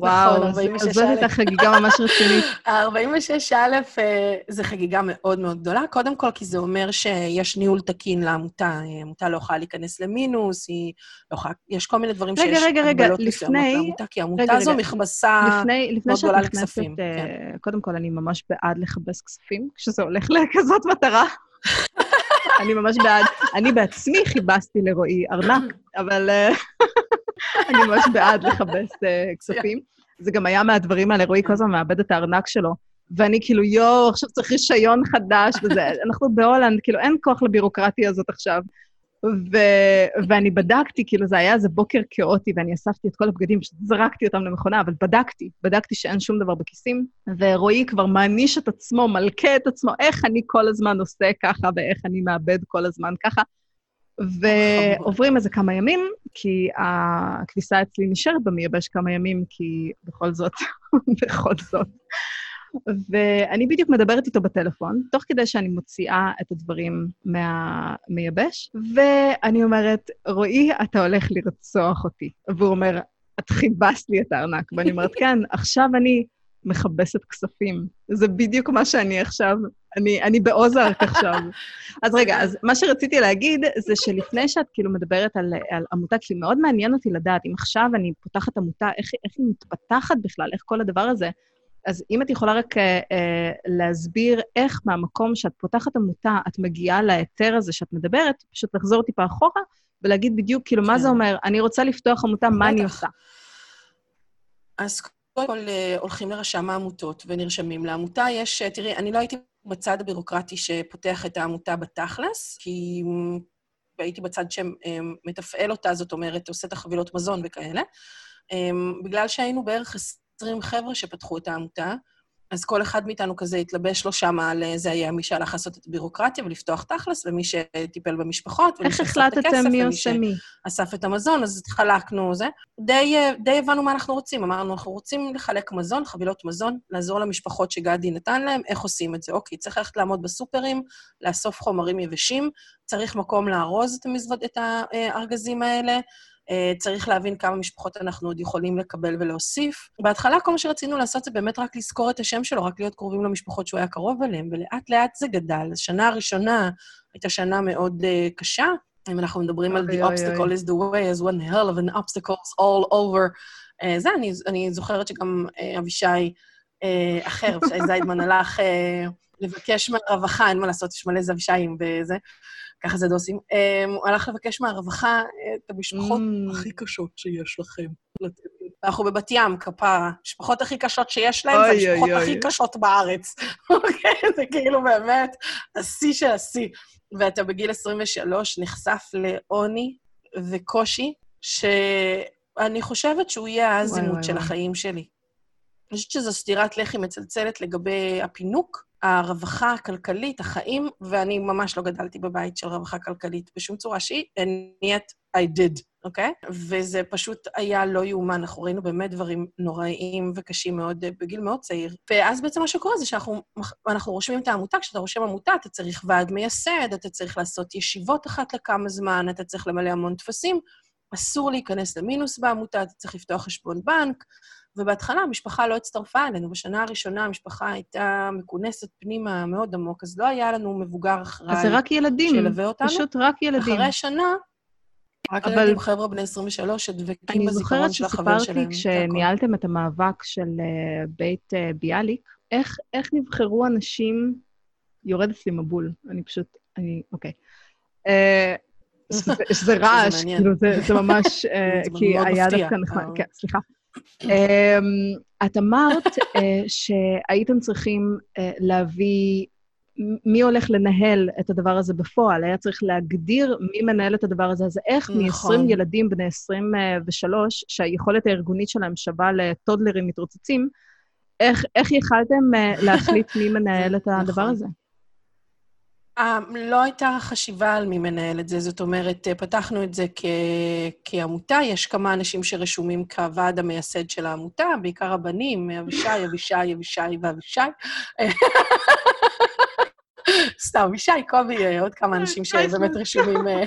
וואו, נכון, זאת הייתה חגיגה ממש רצינית. <laughs> ה-46א אה, זה חגיגה מאוד מאוד גדולה, קודם כל כי זה אומר שיש ניהול תקין לעמותה. העמותה לא יכולה להיכנס למינוס, היא לא יכולה... יש כל מיני דברים רגע, שיש רגע, רגע, לפני... לעמותה, כי העמותה הזו מכבסה מאוד גדולה לכספים. לפני שאת נכנסת, כן. קודם כל, אני ממש בעד לכבס כספים, כשזה הולך לכזאת מטרה. <laughs> אני ממש בעד. אני בעצמי חיבסתי לרועי ארנק, אבל... אה, אני ממש בעד לכבס uh, כספים. זה גם היה מהדברים האלה, רועי כל הזמן מאבד את הארנק שלו. ואני כאילו, יואו, עכשיו צריך רישיון חדש וזה. <laughs> אנחנו בהולנד, כאילו, אין כוח לבירוקרטיה הזאת עכשיו. ו- ואני בדקתי, כאילו, זה היה איזה בוקר כאוטי, ואני אספתי את כל הבגדים, פשוט זרקתי אותם למכונה, אבל בדקתי, בדקתי שאין שום דבר בכיסים, ורועי כבר מעניש את עצמו, מלכה את עצמו, איך אני כל הזמן עושה ככה, ואיך אני מאבד כל הזמן ככה. ועוברים איזה כמה ימים, כי הכביסה אצלי נשארת במייבש כמה ימים, כי בכל זאת, <laughs> בכל זאת. ואני בדיוק מדברת איתו בטלפון, תוך כדי שאני מוציאה את הדברים מהמייבש, ואני אומרת, רועי, אתה הולך לרצוח אותי. והוא אומר, את חיבסת לי את הארנק. ואני אומרת, כן, עכשיו אני מכבסת כספים. זה בדיוק מה שאני עכשיו, אני, אני באוזארק עכשיו. אז רגע, אז מה שרציתי להגיד זה שלפני שאת כאילו מדברת על, על עמותה, כי מאוד מעניין אותי לדעת אם עכשיו אני פותחת עמותה, איך, איך היא מתפתחת בכלל, איך כל הדבר הזה. אז אם את יכולה רק אה, אה, להסביר איך מהמקום שאת פותחת עמותה, את מגיעה להיתר הזה שאת מדברת, פשוט לחזור טיפה אחורה ולהגיד בדיוק, כאילו, כן. מה זה אומר? אני רוצה לפתוח עמותה, מה אני עושה? אז קודם כל אה, הולכים לרשם העמותות ונרשמים לעמותה. יש, אה, תראי, אני לא הייתי בצד הבירוקרטי שפותח את העמותה בתכלס, כי הייתי בצד שמתפעל אותה, זאת אומרת, עושה את החבילות מזון וכאלה. אמ, בגלל שהיינו בערך 20 חבר'ה שפתחו את העמותה, אז כל אחד מאיתנו כזה התלבש לו שם על זה היה מי שהלך לעשות את הבירוקרטיה ולפתוח תכלס, ומי שטיפל במשפחות, ומי שאסף את הכסף, ומי מי? שאסף את המזון, אז חלקנו זה. די, די הבנו מה אנחנו רוצים. אמרנו, אנחנו רוצים לחלק מזון, חבילות מזון, לעזור למשפחות שגדי נתן להם, איך עושים את זה? אוקיי, צריך ללכת לעמוד בסופרים, לאסוף חומרים יבשים, צריך מקום לארוז את, המזווד, את הארגזים האלה, אה, צריך להבין כמה משפחות אנחנו עוד יכולים לקבל ולהוסיף. בהתחלה כל מה שרצינו לעשות זה באמת רק לזכור את השם שלו, רק להיות קרובים למשפחות שהוא היה קרוב אליהן, ולאט-לאט זה גדל. השנה הראשונה הייתה שנה מאוד uh, קשה. אם אנחנו מדברים על The obstacle is the way, as one hell of an obstacles all over. Uh, זה, אני, אני זוכרת שגם uh, אבישי uh, אחר, אבישי <laughs> זיידמן, הלך uh, לבקש מהרווחה, אין מה לעשות, יש מלא זבשיים וזה. ככה זה דוסים. Um, הוא הלך לבקש מהרווחה את המשפחות mm. הכי קשות שיש לכם. אנחנו בבת ים, כפרה. המשפחות הכי קשות שיש להם, זה המשפחות הכי קשות בארץ. <laughs> אוקיי? זה כאילו באמת השיא של השיא. ואתה בגיל 23 נחשף לעוני וקושי, שאני חושבת שהוא יהיה האזימות של החיים שלי. אני חושבת שזו סטירת לחי מצלצלת לגבי הפינוק, הרווחה הכלכלית, החיים, ואני ממש לא גדלתי בבית של רווחה כלכלית בשום צורה שהיא, and yet I did, אוקיי? Okay? וזה פשוט היה לא יאומן, אנחנו ראינו באמת דברים נוראיים וקשים מאוד בגיל מאוד צעיר. ואז בעצם מה שקורה זה שאנחנו רושמים את העמותה, כשאתה רושם עמותה, אתה צריך ועד מייסד, אתה צריך לעשות ישיבות אחת לכמה זמן, אתה צריך למלא המון טפסים, אסור להיכנס למינוס בעמותה, אתה צריך לפתוח חשבון בנק. ובהתחלה המשפחה לא הצטרפה אלינו. בשנה הראשונה המשפחה הייתה מכונסת פנימה מאוד עמוק, אז לא היה לנו מבוגר אחראי אז זה רק ילדים, שילווה אותנו. פשוט רק ילדים. אחרי שנה, רק אבל... ילדים, חבר'ה בני 23, שדבקים בזיכרון של החבר שלהם. אני זוכרת שסיפרתי כשניהלתם את המאבק של uh, בית uh, ביאליק, איך, איך נבחרו אנשים... יורד אצלי מבול, אני פשוט... אני... אוקיי. <laughs> Uh, שזה רעש, כאילו, זה, זה ממש, <laughs> כי היה דווקא נחמד, כן, סליחה. אמ, את אמרת אה, שהייתם צריכים אה, להביא, מי הולך לנהל את הדבר הזה בפועל? היה צריך להגדיר מי מנהל את הדבר הזה. אז איך נכון. מ-20 ילדים בני 23, שהיכולת הארגונית שלהם שווה לטודלרים מתרוצצים, איך, איך יכלתם אה, להחליט מי מנהל את <laughs> הדבר נכון. הזה? Um, לא הייתה חשיבה על מי מנהל את זה, זאת אומרת, אה, פתחנו את זה כ... כעמותה, יש כמה אנשים שרשומים כוועד המייסד של העמותה, בעיקר הבנים, אבישי, אבישי, אבישי ואבישי. סתם, אבישי, קובי, אה, עוד כמה אנשים שבאמת רשומים אה,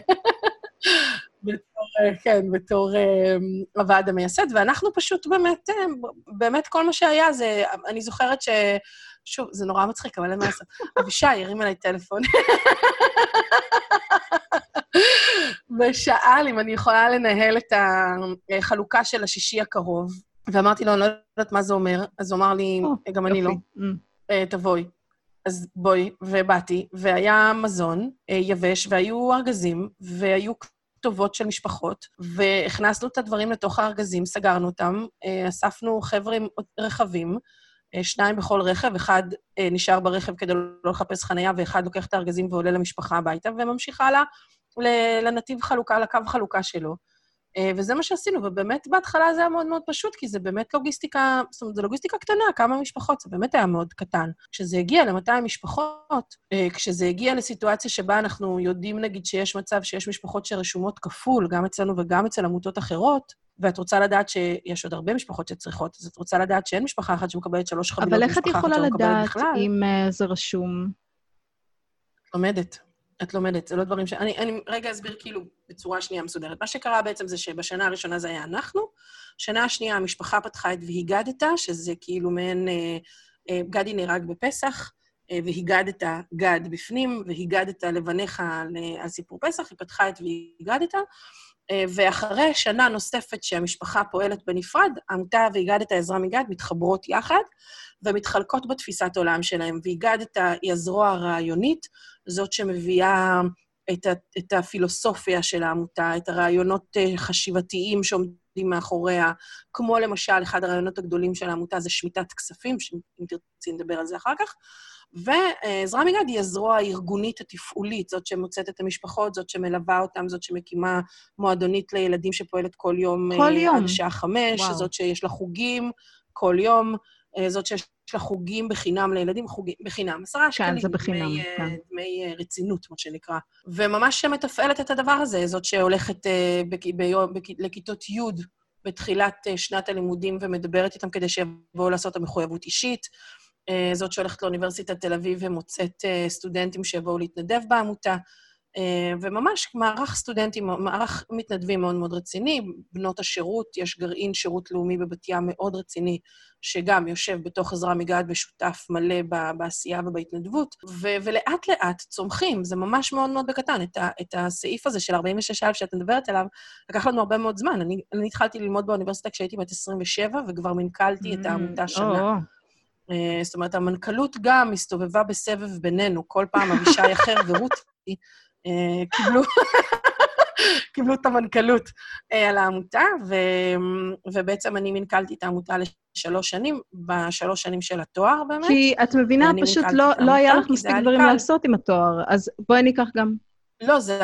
בתור, כן, בתור הוועד המייסד, ואנחנו פשוט באמת, באמת כל מה שהיה זה, אני זוכרת ש... שוב, זה נורא מצחיק, אבל אין מה לעשות. <laughs> אבישי הרים אליי טלפון. ושאל אם אני יכולה לנהל את החלוקה של השישי הקרוב, ואמרתי לו, אני לא יודעת מה זה אומר, אז הוא אמר לי, oh, גם אני לא, mm. אה, תבואי. אז בואי, ובאתי, והיה מזון אה, יבש, והיו ארגזים, והיו כתובות של משפחות, והכנסנו את הדברים לתוך הארגזים, סגרנו אותם, אספנו חבר'ה אה, שניים בכל רכב, אחד אה, נשאר ברכב כדי לא לחפש חנייה, ואחד לוקח את הארגזים ועולה למשפחה הביתה, וממשיך הלאה לנתיב חלוקה, לקו חלוקה שלו. אה, וזה מה שעשינו, ובאמת בהתחלה זה היה מאוד מאוד פשוט, כי זה באמת לוגיסטיקה, זאת אומרת, זו לוגיסטיקה קטנה, כמה משפחות, זה באמת היה מאוד קטן. כשזה הגיע ל-200 משפחות, כשזה הגיע לסיטואציה שבה אנחנו יודעים, נגיד, שיש מצב שיש משפחות שרשומות כפול, גם אצלנו וגם אצל עמותות אחרות, ואת רוצה לדעת שיש עוד הרבה משפחות שצריכות, אז את רוצה לדעת שאין משפחה אחת שמקבלת שלוש חבילות, משפחה אחת שלא מקבלת בכלל. אבל איך את יכולה לדעת אם uh, זה רשום? לומדת. את לומדת, זה לא דברים ש... אני, אני רגע אסביר כאילו בצורה שנייה מסודרת. מה שקרה בעצם זה שבשנה הראשונה זה היה אנחנו, שנה השנייה המשפחה פתחה את והיגדת, שזה כאילו מעין... אה, אה, גדי נהרג בפסח, והיגדת גד בפנים, והיגדת לבניך על סיפור פסח, היא פתחה את והיגדת. ואחרי שנה נוספת שהמשפחה פועלת בנפרד, העמותה והיגדת עזרה מגד מתחברות יחד ומתחלקות בתפיסת עולם שלהם. והיגדת היא הזרוע הרעיונית, זאת שמביאה את, ה, את הפילוסופיה של העמותה, את הרעיונות חשיבתיים שעומדים מאחוריה, כמו למשל, אחד הרעיונות הגדולים של העמותה זה שמיטת כספים, שאם תרצי נדבר על זה אחר כך. ועזרה מגד היא הזרוע הארגונית התפעולית, זאת שמוצאת את המשפחות, זאת שמלווה אותם, זאת שמקימה מועדונית לילדים שפועלת כל יום. כל יום. עד השעה חמש, וואו. זאת שיש לה חוגים כל יום, זאת שיש לה חוגים בחינם לילדים, חוגים בחינם. עשרה שקלים. כן, זה בחינם, דמי, כן. דמי רצינות, מה שנקרא. וממש מתפעלת את הדבר הזה, זאת שהולכת לכיתות י' בתחילת שנת הלימודים ומדברת איתם כדי שיבואו לעשות את המחויבות אישית. זאת שהולכת לאוניברסיטת תל אביב ומוצאת סטודנטים שיבואו להתנדב בעמותה, וממש מערך סטודנטים, מערך מתנדבים מאוד מאוד רציני. בנות השירות, יש גרעין שירות לאומי בבת ים מאוד רציני, שגם יושב בתוך עזרה מגד ושותף מלא בעשייה ובהתנדבות, ו- ולאט-לאט צומחים, זה ממש מאוד מאוד בקטן. את, ה- את הסעיף הזה של 46א שאת מדברת עליו, לקח לנו הרבה מאוד זמן. אני, אני התחלתי ללמוד באוניברסיטה כשהייתי בת 27, וכבר מנכלתי את העמותה שנה. Uh, זאת אומרת, המנכ"לות גם הסתובבה בסבב בינינו, כל פעם אבישי אחר ורותי uh, קיבלו, <laughs> קיבלו את המנכ"לות uh, על העמותה, ו, ובעצם אני מנכ"לתי את העמותה לשלוש שנים, בשלוש שנים של התואר באמת. כי את מבינה, פשוט לא, לא היה לך מספיק דברים לעשות עם התואר, אז בואי ניקח גם לא, זה,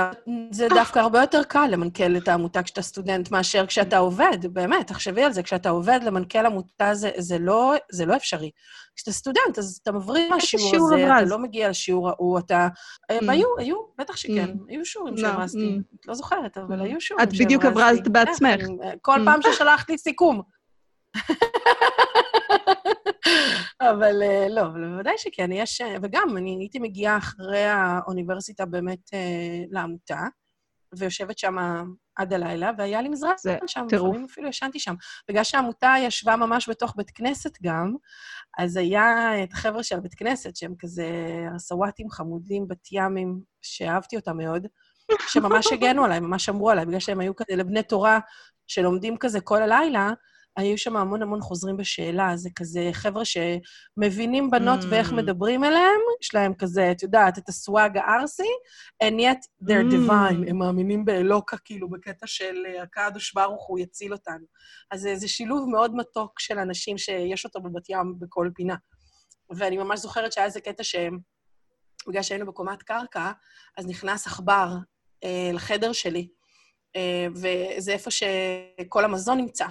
זה דווקא הרבה יותר קל למנכ"ל את העמותה כשאתה סטודנט מאשר כשאתה עובד, באמת, תחשבי על זה, כשאתה עובד, למנכ"ל עמותה זה, זה, לא, זה לא אפשרי. כשאתה סטודנט, אז אתה מבריא מהשיעור הזה, אתה לא מגיע לשיעור ההוא, אתה... Mm. היו, היו, בטח שכן, mm. היו שיעורים שהברזתי. Mm. את לא זוכרת, אבל היו שיעורים שהברזתי. את בדיוק הברזת בעצמך. כל פעם ששלחת לי סיכום. <laughs> אבל לא, אבל בוודאי שכן, יש... וגם, אני הייתי מגיעה אחרי האוניברסיטה באמת לעמותה, ויושבת שם עד הלילה, והיה לי מזרח שם, לפעמים אפילו ישנתי שם. בגלל שהעמותה ישבה ממש בתוך בית כנסת גם, אז היה את החבר'ה של הבית כנסת, שהם כזה הסוואטים חמודים, בת ימים, שאהבתי אותם מאוד, שממש הגנו עליי, ממש אמרו עליי, בגלל שהם היו כזה לבני תורה שלומדים כזה כל הלילה, היו שם המון המון חוזרים בשאלה, זה כזה חבר'ה שמבינים בנות mm. ואיך מדברים אליהם, יש להם כזה, את יודעת, את הסוואג הארסי, and yet they're mm. divine, הם מאמינים באלוקה, כאילו, בקטע של הקדוש ברוך הוא יציל אותנו. אז זה שילוב מאוד מתוק של אנשים שיש אותו בבת ים בכל פינה. ואני ממש זוכרת שהיה איזה קטע ש... בגלל שהיינו בקומת קרקע, אז נכנס עכבר אה, לחדר שלי, אה, וזה איפה שכל המזון נמצא.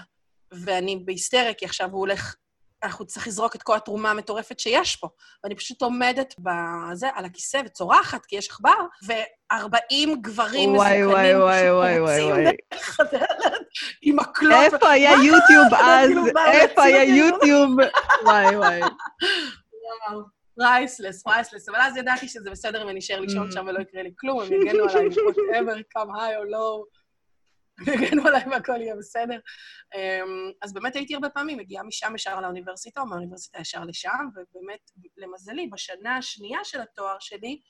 ואני בהיסטריה, כי עכשיו הוא הולך, אנחנו צריכים לזרוק את כל התרומה המטורפת שיש פה. ואני פשוט עומדת בזה, על הכיסא וצורחת, כי יש עכבר, ו-40 גברים וואי, וואי, וואי, וואי. עם מקלות. איפה היה יוטיוב אז? איפה היה יוטיוב? וואי, וואי. פרייסלס, פרייסלס, אבל אז ידעתי שזה בסדר אם אני אשאר לישון שם ולא יקרה לי כלום, הם יגנו עליי, <laughs> whatever, come high or low. הגנו עליי והכל יהיה בסדר. אז באמת הייתי הרבה פעמים מגיעה משם ישר לאוניברסיטה, או מהאוניברסיטה ישר לשם, ובאמת, למזלי, בשנה השנייה של התואר שלי,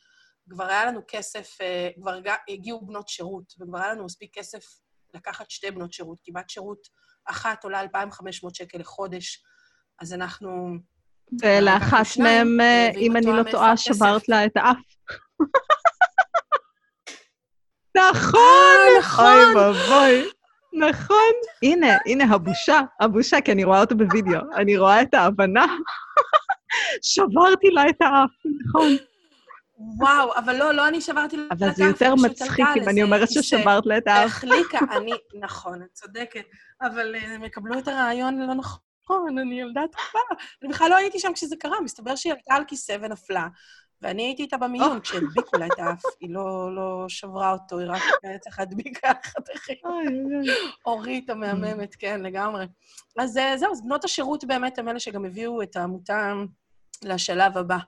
כבר היה לנו כסף, כבר הגיעו בנות שירות, וכבר היה לנו מספיק כסף לקחת שתי בנות שירות, כי בת שירות אחת עולה 2,500 שקל לחודש, אז אנחנו... ולאחת מהם, אם אני לא טועה, שברת לה את האף. <laughs> נכון, אה, נכון. אוי ואבוי. נכון. הנה, הנה הבושה, הבושה, כי אני רואה אותו בווידאו. אני רואה את ההבנה. שברתי לה את האף, נכון. וואו, אבל לא, לא אני שברתי לה את האף, אבל זה יותר מצחיק אם אני אומרת ששברת לה את האף. החליקה, אני, נכון, את צודקת, אבל אה, הם יקבלו את הרעיון לא נכון, אני ילדה טובה. אני בכלל לא הייתי שם כשזה קרה, מסתבר שהיא עלתה על כיסא ונפלה, ואני הייתי איתה במיון כשהדביקו לה את האף, היא לא, לא שברה אותו, היא רק היה צריכה להדביק חתכים. אורית המהממת, כן, לגמרי. אז אה, זהו, אז בנות השירות באמת הם אלה שגם הביאו את העמותה לשלב הבא.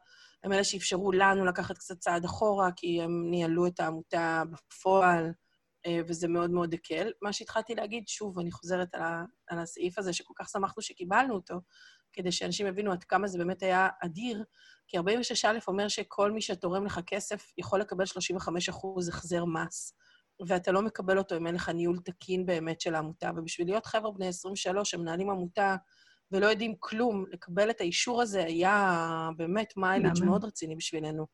הם אלה שאפשרו לנו לקחת קצת צעד אחורה, כי הם ניהלו את העמותה בפועל, אה, וזה מאוד מאוד הקל. מה שהתחלתי להגיד, שוב, אני חוזרת על, ה, על הסעיף הזה, שכל כך שמחנו שקיבלנו אותו, כדי שאנשים יבינו עד כמה זה באמת היה אדיר, כי 46א אומר שכל מי שתורם לך כסף יכול לקבל 35 אחוז החזר מס, ואתה לא מקבל אותו אם אין לך ניהול תקין באמת של העמותה. ובשביל להיות חבר'ה בני 23 שמנהלים עמותה ולא יודעים כלום, לקבל את האישור הזה היה באמת מיילג' מאוד רציני בשבילנו,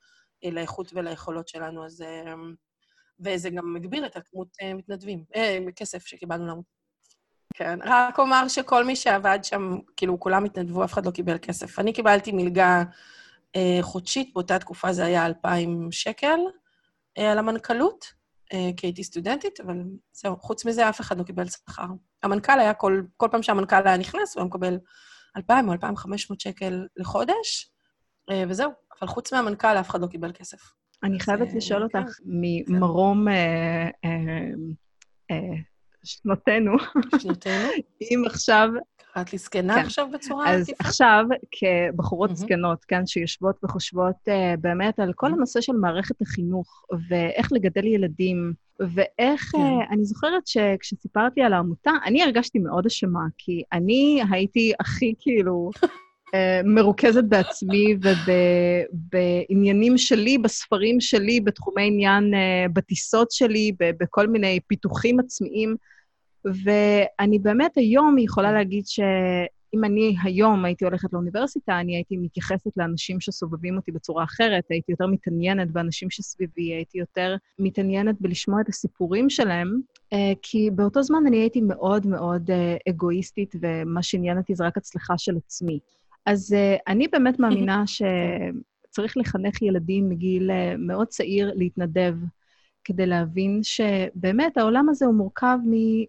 אה, לאיכות וליכולות שלנו. אז... אה, וזה גם מגביר את הכמות אה, מתנדבים, כסף שקיבלנו לעמותה. כן, רק אומר שכל מי שעבד שם, כאילו, כולם התנדבו, אף אחד לא קיבל כסף. אני קיבלתי מלגה אה, חודשית, באותה תקופה זה היה 2,000 שקל אה, על המנכ"לות, אה, כי הייתי סטודנטית, אבל זהו, חוץ מזה אף אחד לא קיבל שכר. המנכ"ל היה, כל, כל פעם שהמנכ"ל היה נכנס, הוא היה מקבל 2,000 או 2,500 שקל לחודש, אה, וזהו. אבל חוץ מהמנכ"ל אף אחד לא קיבל כסף. אני חייבת לשאול כן. אותך, ממרום אה, אה, שנותינו, שנותינו? אם עכשיו... קראת לי זקנה כן. עכשיו בצורה עקיפה? אז עטיפה? עכשיו, כבחורות mm-hmm. זקנות, כן, שיושבות וחושבות uh, באמת על כל mm-hmm. הנושא של מערכת החינוך, ואיך לגדל ילדים, ואיך... כן. Uh, אני זוכרת שכשסיפרתי על העמותה, אני הרגשתי מאוד אשמה, כי אני הייתי הכי כאילו... אה, מרוכזת בעצמי ובעניינים שלי, בספרים שלי, בתחומי עניין, אה, בטיסות שלי, בכל מיני פיתוחים עצמיים. ואני באמת היום יכולה להגיד שאם אני היום הייתי הולכת לאוניברסיטה, אני הייתי מתייחסת לאנשים שסובבים אותי בצורה אחרת, הייתי יותר מתעניינת באנשים שסביבי, הייתי יותר מתעניינת בלשמוע את הסיפורים שלהם, אה, כי באותו זמן אני הייתי מאוד מאוד אגואיסטית, ומה שעניין אותי זה רק הצלחה של עצמי. אז uh, אני באמת <laughs> מאמינה שצריך לחנך ילדים מגיל uh, מאוד צעיר להתנדב, כדי להבין שבאמת העולם הזה הוא מורכב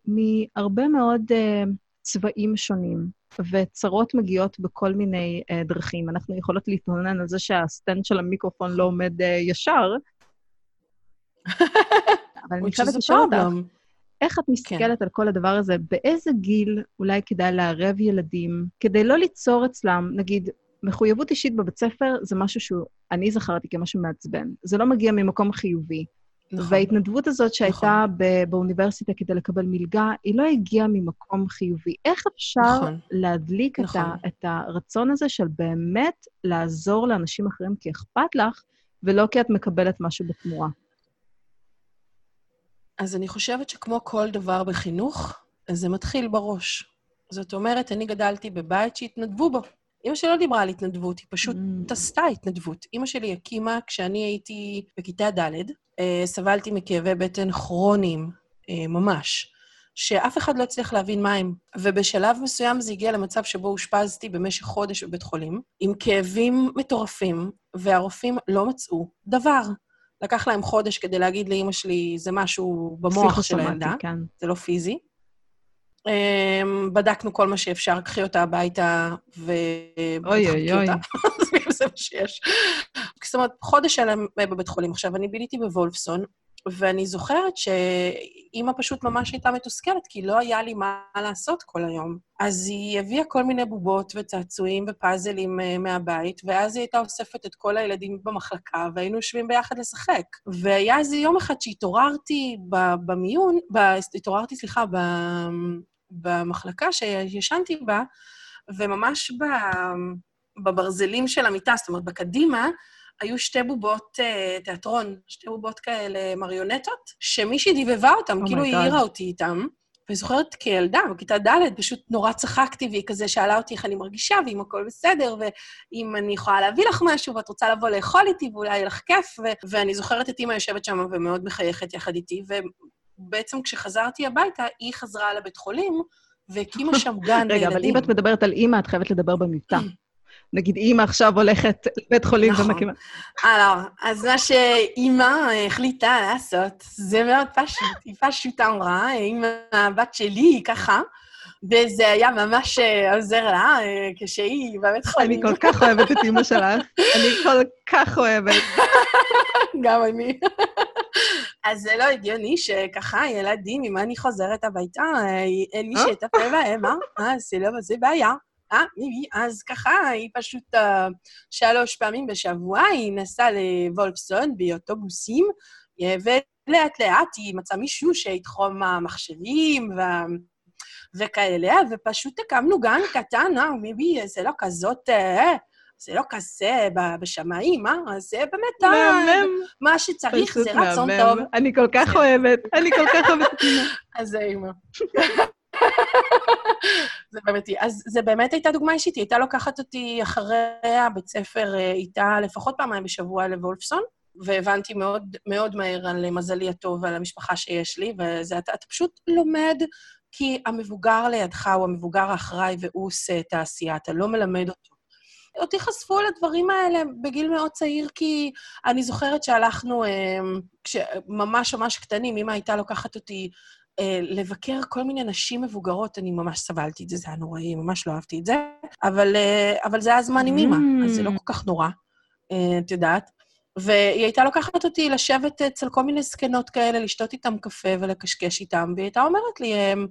מהרבה מאוד uh, צבעים שונים, וצרות מגיעות בכל מיני uh, דרכים. אנחנו יכולות להתלונן על זה שהסטנד של המיקרופון לא עומד uh, ישר, <laughs> אבל אני חייבת לשאול אותך, איך את מסתכלת כן. על כל הדבר הזה? באיזה גיל אולי כדאי לערב ילדים, כדי לא ליצור אצלם, נגיד, מחויבות אישית בבית ספר זה משהו שאני זכרתי כמשהו מעצבן. זה לא מגיע ממקום חיובי. נכון. וההתנדבות הזאת שהייתה נכון. באוניברסיטה כדי לקבל מלגה, היא לא הגיעה ממקום חיובי. איך אפשר נכון. להדליק נכון. את, ה, את הרצון הזה של באמת לעזור לאנשים אחרים כי אכפת לך, ולא כי את מקבלת משהו בתמורה? אז אני חושבת שכמו כל דבר בחינוך, זה מתחיל בראש. זאת אומרת, אני גדלתי בבית שהתנדבו בו. אמא שלי לא דיברה על התנדבות, היא פשוט mm. עשתה התנדבות. אמא שלי הקימה כשאני הייתי בכיתה ד', אה, סבלתי מכאבי בטן כרוניים, אה, ממש, שאף אחד לא הצליח להבין מה הם. ובשלב מסוים זה הגיע למצב שבו אושפזתי במשך חודש בבית חולים, עם כאבים מטורפים, והרופאים לא מצאו דבר. לקח להם חודש כדי להגיד לאימא שלי, זה משהו במוח של הילדה, כן. זה לא פיזי. Um, בדקנו כל מה שאפשר, קחי אותה הביתה ובדקתי אותה. <laughs> זה מה שיש. זאת אומרת, חודש שלם בבית חולים. עכשיו, אני ביליתי בוולפסון, ואני זוכרת שאימא פשוט ממש הייתה מתוסכלת, כי לא היה לי מה לעשות כל היום. אז היא הביאה כל מיני בובות וצעצועים ופאזלים uh, מהבית, ואז היא הייתה אוספת את כל הילדים במחלקה, והיינו יושבים ביחד לשחק. והיה איזה יום אחד שהתעוררתי במיון, ב, התעוררתי, סליחה, ב, במחלקה שישנתי בה, וממש ב, בברזלים של המיטה, זאת אומרת, בקדימה, היו שתי בובות uh, תיאטרון, שתי בובות כאלה מריונטות, שמישהי דיבבה אותן, oh כאילו היא העירה אותי איתן. ואני זוכרת כילדה, בכיתה ד', פשוט נורא צחקתי, והיא כזה שאלה אותי איך אני מרגישה, ואם הכל בסדר, ואם אני יכולה להביא לך משהו, ואת רוצה לבוא לאכול איתי, ואולי יהיה לך כיף. ו... ואני זוכרת את אימא יושבת שם ומאוד מחייכת יחד איתי, ובעצם כשחזרתי הביתה, היא חזרה לבית חולים, והקימה שם <laughs> גן לילדים. רגע, אבל אם את מדברת על אימא, את חייבת לדבר במיטה. <clears throat> נגיד אימא עכשיו הולכת לבית חולים נכון. ומקימה... אה, לא. אז מה שאימא החליטה לעשות, זה מאוד פשוט. היא פשוט אמרה, אם הבת שלי היא ככה, וזה היה ממש אה, עוזר לה אה, כשהיא בבית חולים. אני כל כך אוהבת את אימא שלך. אני כל כך אוהבת. <laughs> גם אני. אז זה לא הגיוני שככה ילדים, אם אני חוזרת הביתה, אה, אין מי שיטפל בהם, אה? זה לא, זה בעיה. אה, מי, אז ככה, היא פשוט uh, שלוש פעמים בשבוע, היא נסעה לוולפסון באוטובוסים, ולאט לאט היא מצאה מישהו שיתחום המחשבים, וה... וכאלה, ופשוט הקמנו גן קטן, אה, מיבי, זה לא כזאת, אה, זה לא כזה בשמיים, אה? זה באמת מהמם. מה שצריך, זה רצון. טוב. אני כל כך אוהבת, אני כל כך אוהבת. <laughs> אז זה אימא. <laughs> זה באמת היא. אז זה באמת הייתה דוגמה אישית, היא הייתה לוקחת אותי אחריה בית ספר אה, איתה לפחות פעמיים בשבוע לוולפסון, והבנתי מאוד, מאוד מהר על מזלי הטוב ועל המשפחה שיש לי, וזה, אתה, אתה פשוט לומד כי המבוגר לידך הוא המבוגר האחראי והוא עושה את העשייה, אתה לא מלמד אותו. אותי חשפו לדברים האלה בגיל מאוד צעיר, כי אני זוכרת שהלכנו, אה, כשממש ממש קטנים, אמא הייתה לוקחת אותי לבקר כל מיני נשים מבוגרות, אני ממש סבלתי את זה, זה היה נוראי, ממש לא אהבתי את זה, אבל, אה, אבל זה היה זמן עם Mm. אז זה לא כל כך נורא, אה, את יודעת. והיא הייתה לוקחת אותי לשבת אצל כל מיני זקנות כאלה, לשתות איתם קפה ולקשקש איתם, והיא הייתה אומרת לי, הם,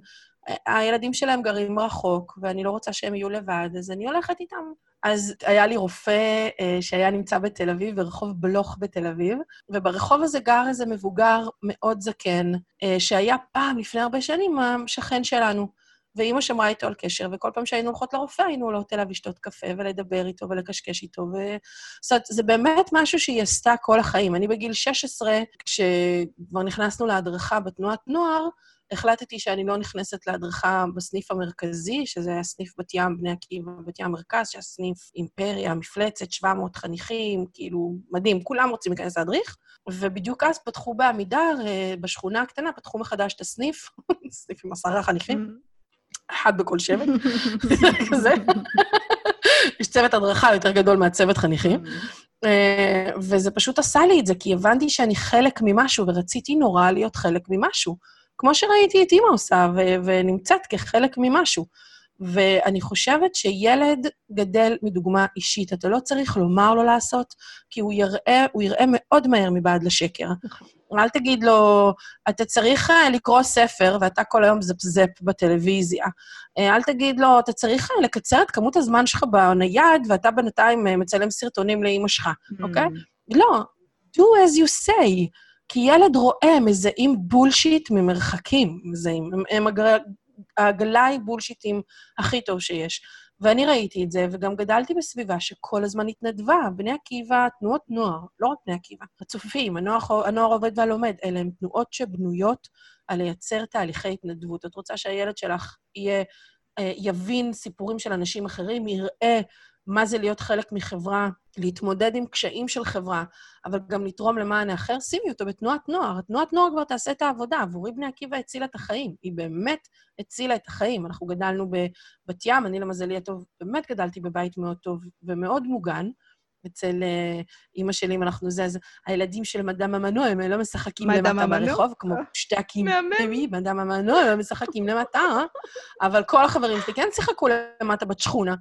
הילדים שלהם גרים רחוק, ואני לא רוצה שהם יהיו לבד, אז אני הולכת איתם. אז היה לי רופא אה, שהיה נמצא בתל אביב, ברחוב בלוך בתל אביב, וברחוב הזה גר איזה מבוגר מאוד זקן, אה, שהיה פעם, לפני הרבה שנים, השכן שלנו. ואימא שמרה איתו על קשר, וכל פעם שהיינו הולכות לרופא, היינו עולות אליו לשתות קפה ולדבר איתו ולקשקש איתו. ו... זאת אומרת, זה באמת משהו שהיא עשתה כל החיים. אני בגיל 16, כשכבר נכנסנו להדרכה בתנועת נוער, החלטתי שאני לא נכנסת להדרכה בסניף המרכזי, שזה היה סניף בת ים, בני עקיבא, בת ים מרכז, שהיה סניף אימפריה, מפלצת, 700 חניכים, כאילו, מדהים, כולם רוצים להיכנס להדריך. ובדיוק אז פתחו בעמידר, אה, בשכונה הקטנה, פתחו מחדש את הסניף, <laughs> סניף עם עשרה חניכים, אחד בכל שבט, <laughs> <laughs> כזה. יש צוות הדרכה יותר גדול מהצוות חניכים. אה, וזה פשוט עשה לי את זה, כי הבנתי שאני חלק ממשהו, ורציתי נורא להיות חלק ממשהו. כמו שראיתי את אימא עושה, ו- ונמצאת כחלק ממשהו. ואני חושבת שילד גדל מדוגמה אישית. אתה לא צריך לומר לו לעשות, כי הוא יראה, הוא יראה מאוד מהר מבעד לשקר. אל תגיד לו, אתה צריך אה, לקרוא ספר, ואתה כל היום זפזפ בטלוויזיה. אה, אל תגיד לו, אתה צריך אה, לקצר את כמות הזמן שלך בנייד, ואתה בינתיים מצלם סרטונים לאימא שלך, אוקיי? לא, do as you say. כי ילד רואה, מזהים בולשיט ממרחקים, מזהים. הם, הם הגר... הגלאי בולשיטים הכי טוב שיש. ואני ראיתי את זה, וגם גדלתי בסביבה שכל הזמן התנדבה. בני עקיבא, תנועות נוער, לא רק בני עקיבא, הצופים, הנוער, הנוער עובד והלומד, אלה הן תנועות שבנויות על לייצר תהליכי התנדבות. את רוצה שהילד שלך יהיה, אה, יבין סיפורים של אנשים אחרים, יראה מה זה להיות חלק מחברה, להתמודד עם קשיים של חברה, אבל גם לתרום למען האחר, שימי אותו בתנועת נוער. תנועת נוער כבר תעשה את העבודה. עבורי בני עקיבא הצילה את החיים. היא באמת הצילה את החיים. אנחנו גדלנו בבת ים, אני למזלי הטוב, באמת גדלתי בבית מאוד טוב ומאוד מוגן. אצל uh, אימא שלי, אם אנחנו זה, אז הילדים של מדאם המנוע, הם לא משחקים למטה? ברחוב, כמו שטקים. מהמם. מדאם המנוע, הם משחקים למטה, אה? אבל כל החברים שלי כן שיחקו למטה בשכונה.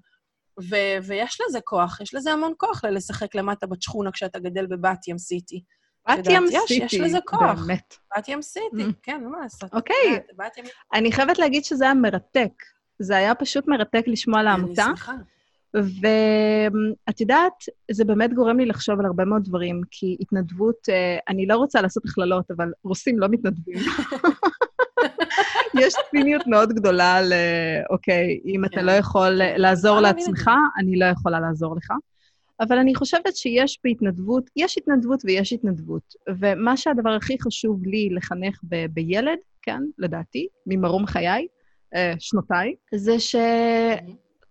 ו- ויש לזה כוח, יש לזה המון כוח ללשחק למטה בשכונה כשאתה גדל בבת ים סיטי. בת ים סיטי. יש לזה כוח. באמת. בת ים סיטי, Mm. כן, מה לעשות. אוקיי. בת. אני חייבת להגיד שזה היה מרתק. זה היה פשוט מרתק לשמוע על העמותה. אני שמחה. ואת יודעת, זה באמת גורם לי לחשוב על הרבה מאוד דברים, כי התנדבות, אה, אני לא רוצה לעשות הכללות, אבל רוסים לא מתנדבים. <laughs> יש ציניות מאוד גדולה אה, אוקיי, אם אתה כן. לא יכול לעזור לעצמך, אני לא יכולה לעזור לך. אבל אני חושבת שיש בהתנדבות, יש התנדבות ויש התנדבות. ומה שהדבר הכי חשוב לי לחנך ב- בילד, כן, לדעתי, ממרום חיי, אה, שנותיי, זה ש...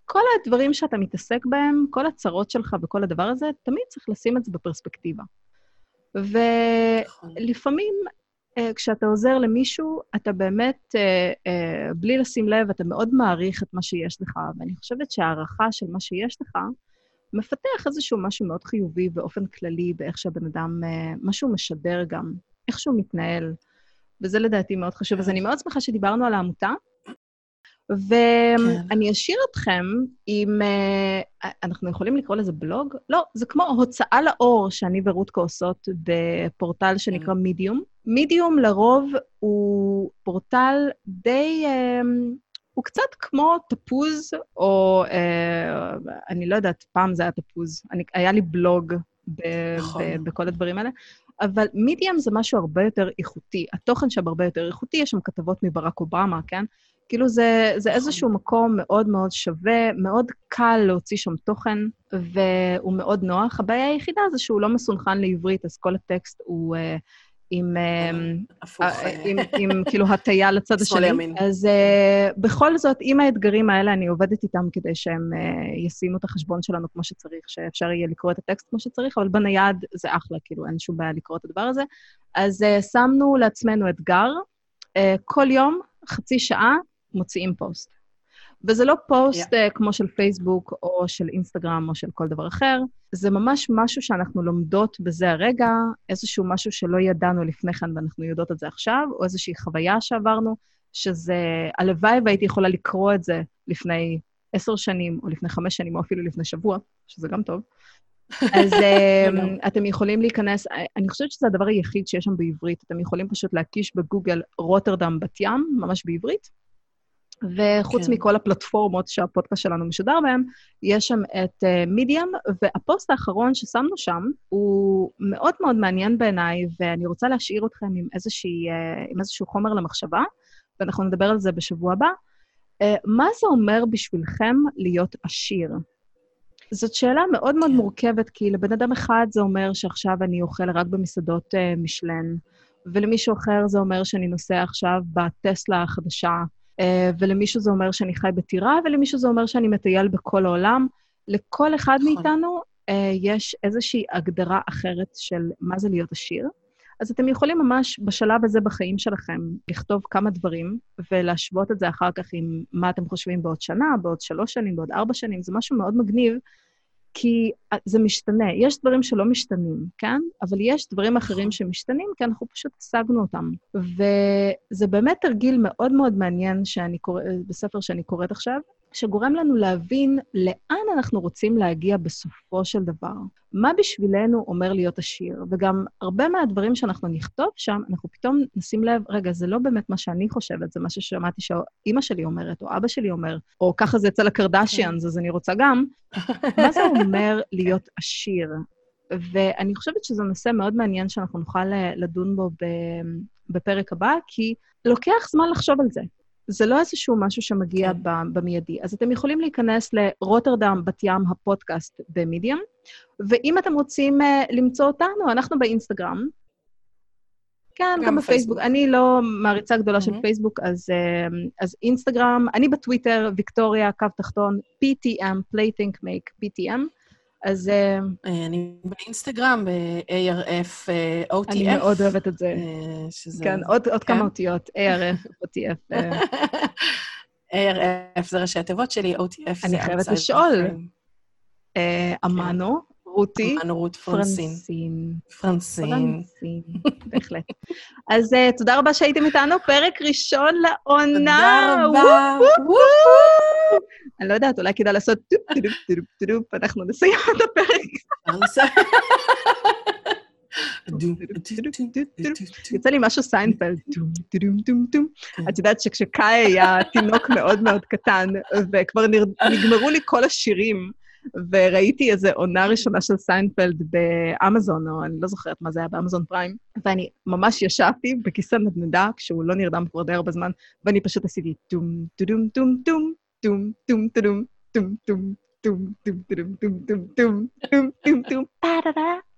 כל הדברים שאתה מתעסק בהם, כל הצרות שלך וכל הדבר הזה, תמיד צריך לשים את זה בפרספקטיבה. נכון. ולפעמים, כשאתה עוזר למישהו, אתה באמת, אה, אה, בלי לשים לב, אתה מאוד מעריך את מה שיש לך, ואני חושבת שהערכה של מה שיש לך מפתח איזשהו משהו מאוד חיובי באופן כללי, באיך שהבן אדם, אה, מה שהוא משדר גם, איך שהוא מתנהל, וזה לדעתי מאוד חשוב. אז. אני מאוד שמחה שדיברנו על העמותה. כן. ואני אשאיר אתכם עם... אה, אנחנו יכולים לקרוא לזה בלוג? לא, זה כמו הוצאה לאור שאני ורותקה עושות בפורטל שנקרא כן. מידיום. מידיום לרוב הוא פורטל די... אה, הוא קצת כמו תפוז, או אה, אני לא יודעת, פעם זה היה תפוז. אני, היה לי בלוג ב, נכון. ב, בכל הדברים האלה. אבל מידיום זה משהו הרבה יותר איכותי. התוכן שם הרבה יותר איכותי, יש שם כתבות מברק אובמה, כן? כאילו זה, זה איזשהו מקום מאוד מאוד שווה, מאוד קל להוציא שם תוכן, והוא מאוד נוח. הבעיה היחידה זה שהוא לא מסונכן לעברית, אז כל הטקסט הוא... uh, עם, הפוך. עם, עם כאילו הטיה לצד השני. ימין. אז uh, בכל זאת, עם האתגרים האלה, אני עובדת איתם כדי שהם uh, ישימו את החשבון שלנו כמו שצריך, שאפשר יהיה לקרוא את הטקסט כמו שצריך, אבל בנייד זה אחלה, כאילו, אין שום בעיה לקרוא את הדבר הזה. אז uh, שמנו לעצמנו אתגר, uh, כל יום, חצי שעה, מוציאים פוסט. וזה לא פוסט yeah. uh, כמו של פייסבוק או של אינסטגרם או של כל דבר אחר, זה ממש משהו שאנחנו לומדות בזה הרגע, איזשהו משהו שלא ידענו לפני כן ואנחנו יודעות את זה עכשיו, או איזושהי חוויה שעברנו, שזה, הלוואי והייתי יכולה לקרוא את זה לפני עשר שנים, או לפני חמש שנים, או אפילו לפני שבוע, שזה גם טוב. אז <laughs> um, אתם יכולים להיכנס, אני חושבת שזה הדבר היחיד שיש שם בעברית, אתם יכולים פשוט להקיש בגוגל רוטרדם בת ים, ממש בעברית, וחוץ כן. מכל הפלטפורמות שהפודקאסט שלנו משודר בהן, יש שם את מידיאם, uh, והפוסט האחרון ששמנו שם הוא מאוד מאוד מעניין בעיניי, ואני רוצה להשאיר אתכם עם, איזושהי, uh, עם איזשהו חומר למחשבה, ואנחנו נדבר על זה בשבוע הבא. Uh, מה זה אומר בשבילכם להיות עשיר? זאת שאלה מאוד מאוד כן. מורכבת, כי לבן אדם אחד זה אומר שעכשיו אני אוכל רק במסעדות uh, משלן, ולמישהו אחר זה אומר שאני נוסע עכשיו בטסלה החדשה, ולמישהו זה אומר שאני חי בטירה, ולמישהו זה אומר שאני מטייל בכל העולם. לכל אחד נכון. מאיתנו uh, יש איזושהי הגדרה אחרת של מה זה להיות עשיר. אז אתם יכולים ממש בשלב הזה בחיים שלכם לכתוב כמה דברים ולהשוות את זה אחר כך עם מה אתם חושבים בעוד שנה, בעוד שלוש שנים, בעוד ארבע שנים. זה משהו מאוד מגניב, כי אה, זה משתנה. יש דברים שלא משתנים, כן? אבל יש דברים אחרים שמשתנים, כי אנחנו פשוט השגנו אותם. וזה באמת תרגיל מאוד מאוד מעניין שאני קורא, בספר שאני קוראת עכשיו, שגורם לנו להבין לאן אנחנו רוצים להגיע בסופו של דבר. מה בשבילנו אומר להיות עשיר? וגם הרבה מהדברים שאנחנו נכתוב שם, אנחנו פתאום נשים לב, רגע, זה לא באמת מה שאני חושבת, זה מה ששמעתי שאימא שלי אומרת, או אבא שלי אומר, או ככה זה אצל הקרדשיאנס, אז אני רוצה גם. מה זה <laughs> אומר להיות עשיר? ואני חושבת שזה נושא מאוד מעניין שאנחנו נוכל אה, לדון בו בפרק הבא, כי לוקח זמן לחשוב על זה. זה לא איזשהו משהו שמגיע כן. במיידי. אז אתם יכולים להיכנס לרוטרדם בת ים הפודקאסט במדיום, ואם אתם רוצים uh, למצוא אותנו, אנחנו באינסטגרם. כן, גם, גם בפייסבוק. אני לא מעריצה גדולה של מהמם. פייסבוק, אז, uh, אז אינסטגרם, אני בטוויטר, ויקטוריה, קו תחתון, PTM, Playthink Make PTM. אז uh, אה, אני באינסטגרם, ב-ARF אה, OTF. אני מאוד אוהבת את זה. אה, שזה... כן, עוד, עוד כן. כמה אותיות, ARF, OTF. אה, <laughs> ARF זה ראשי התיבות שלי, OTF זה... אני חייבת לשאול. אה, אמנו, רותי, אמנו רות פרנסין. פרנסין. פרנסין. בהחלט. אז אה, תודה רבה שהייתם איתנו, פרק ראשון לעונה. תודה רבה. אני לא יודעת, אולי כדאי לעשות טופ טופ טופ טופ, אנחנו נסיים את הפרק. יצא לי משהו סיינפלד. כן. את יודעת שכשקאי היה תינוק מאוד מאוד קטן, וכבר נגמרו לי כל השירים, וראיתי איזו עונה ראשונה של סיינפלד באמזון, או אני לא זוכרת מה זה היה, באמזון פריים, ואני ממש ישבתי בכיסא נדנדה, כשהוא לא נרדם כבר די הרבה זמן, ואני פשוט עשיתי טום, טום, טום, טום, טום, טום, טום, טום, טום, טום, טום, טום, טום, טום, טום, טום, טום, טום, טום, טה-דה-דה.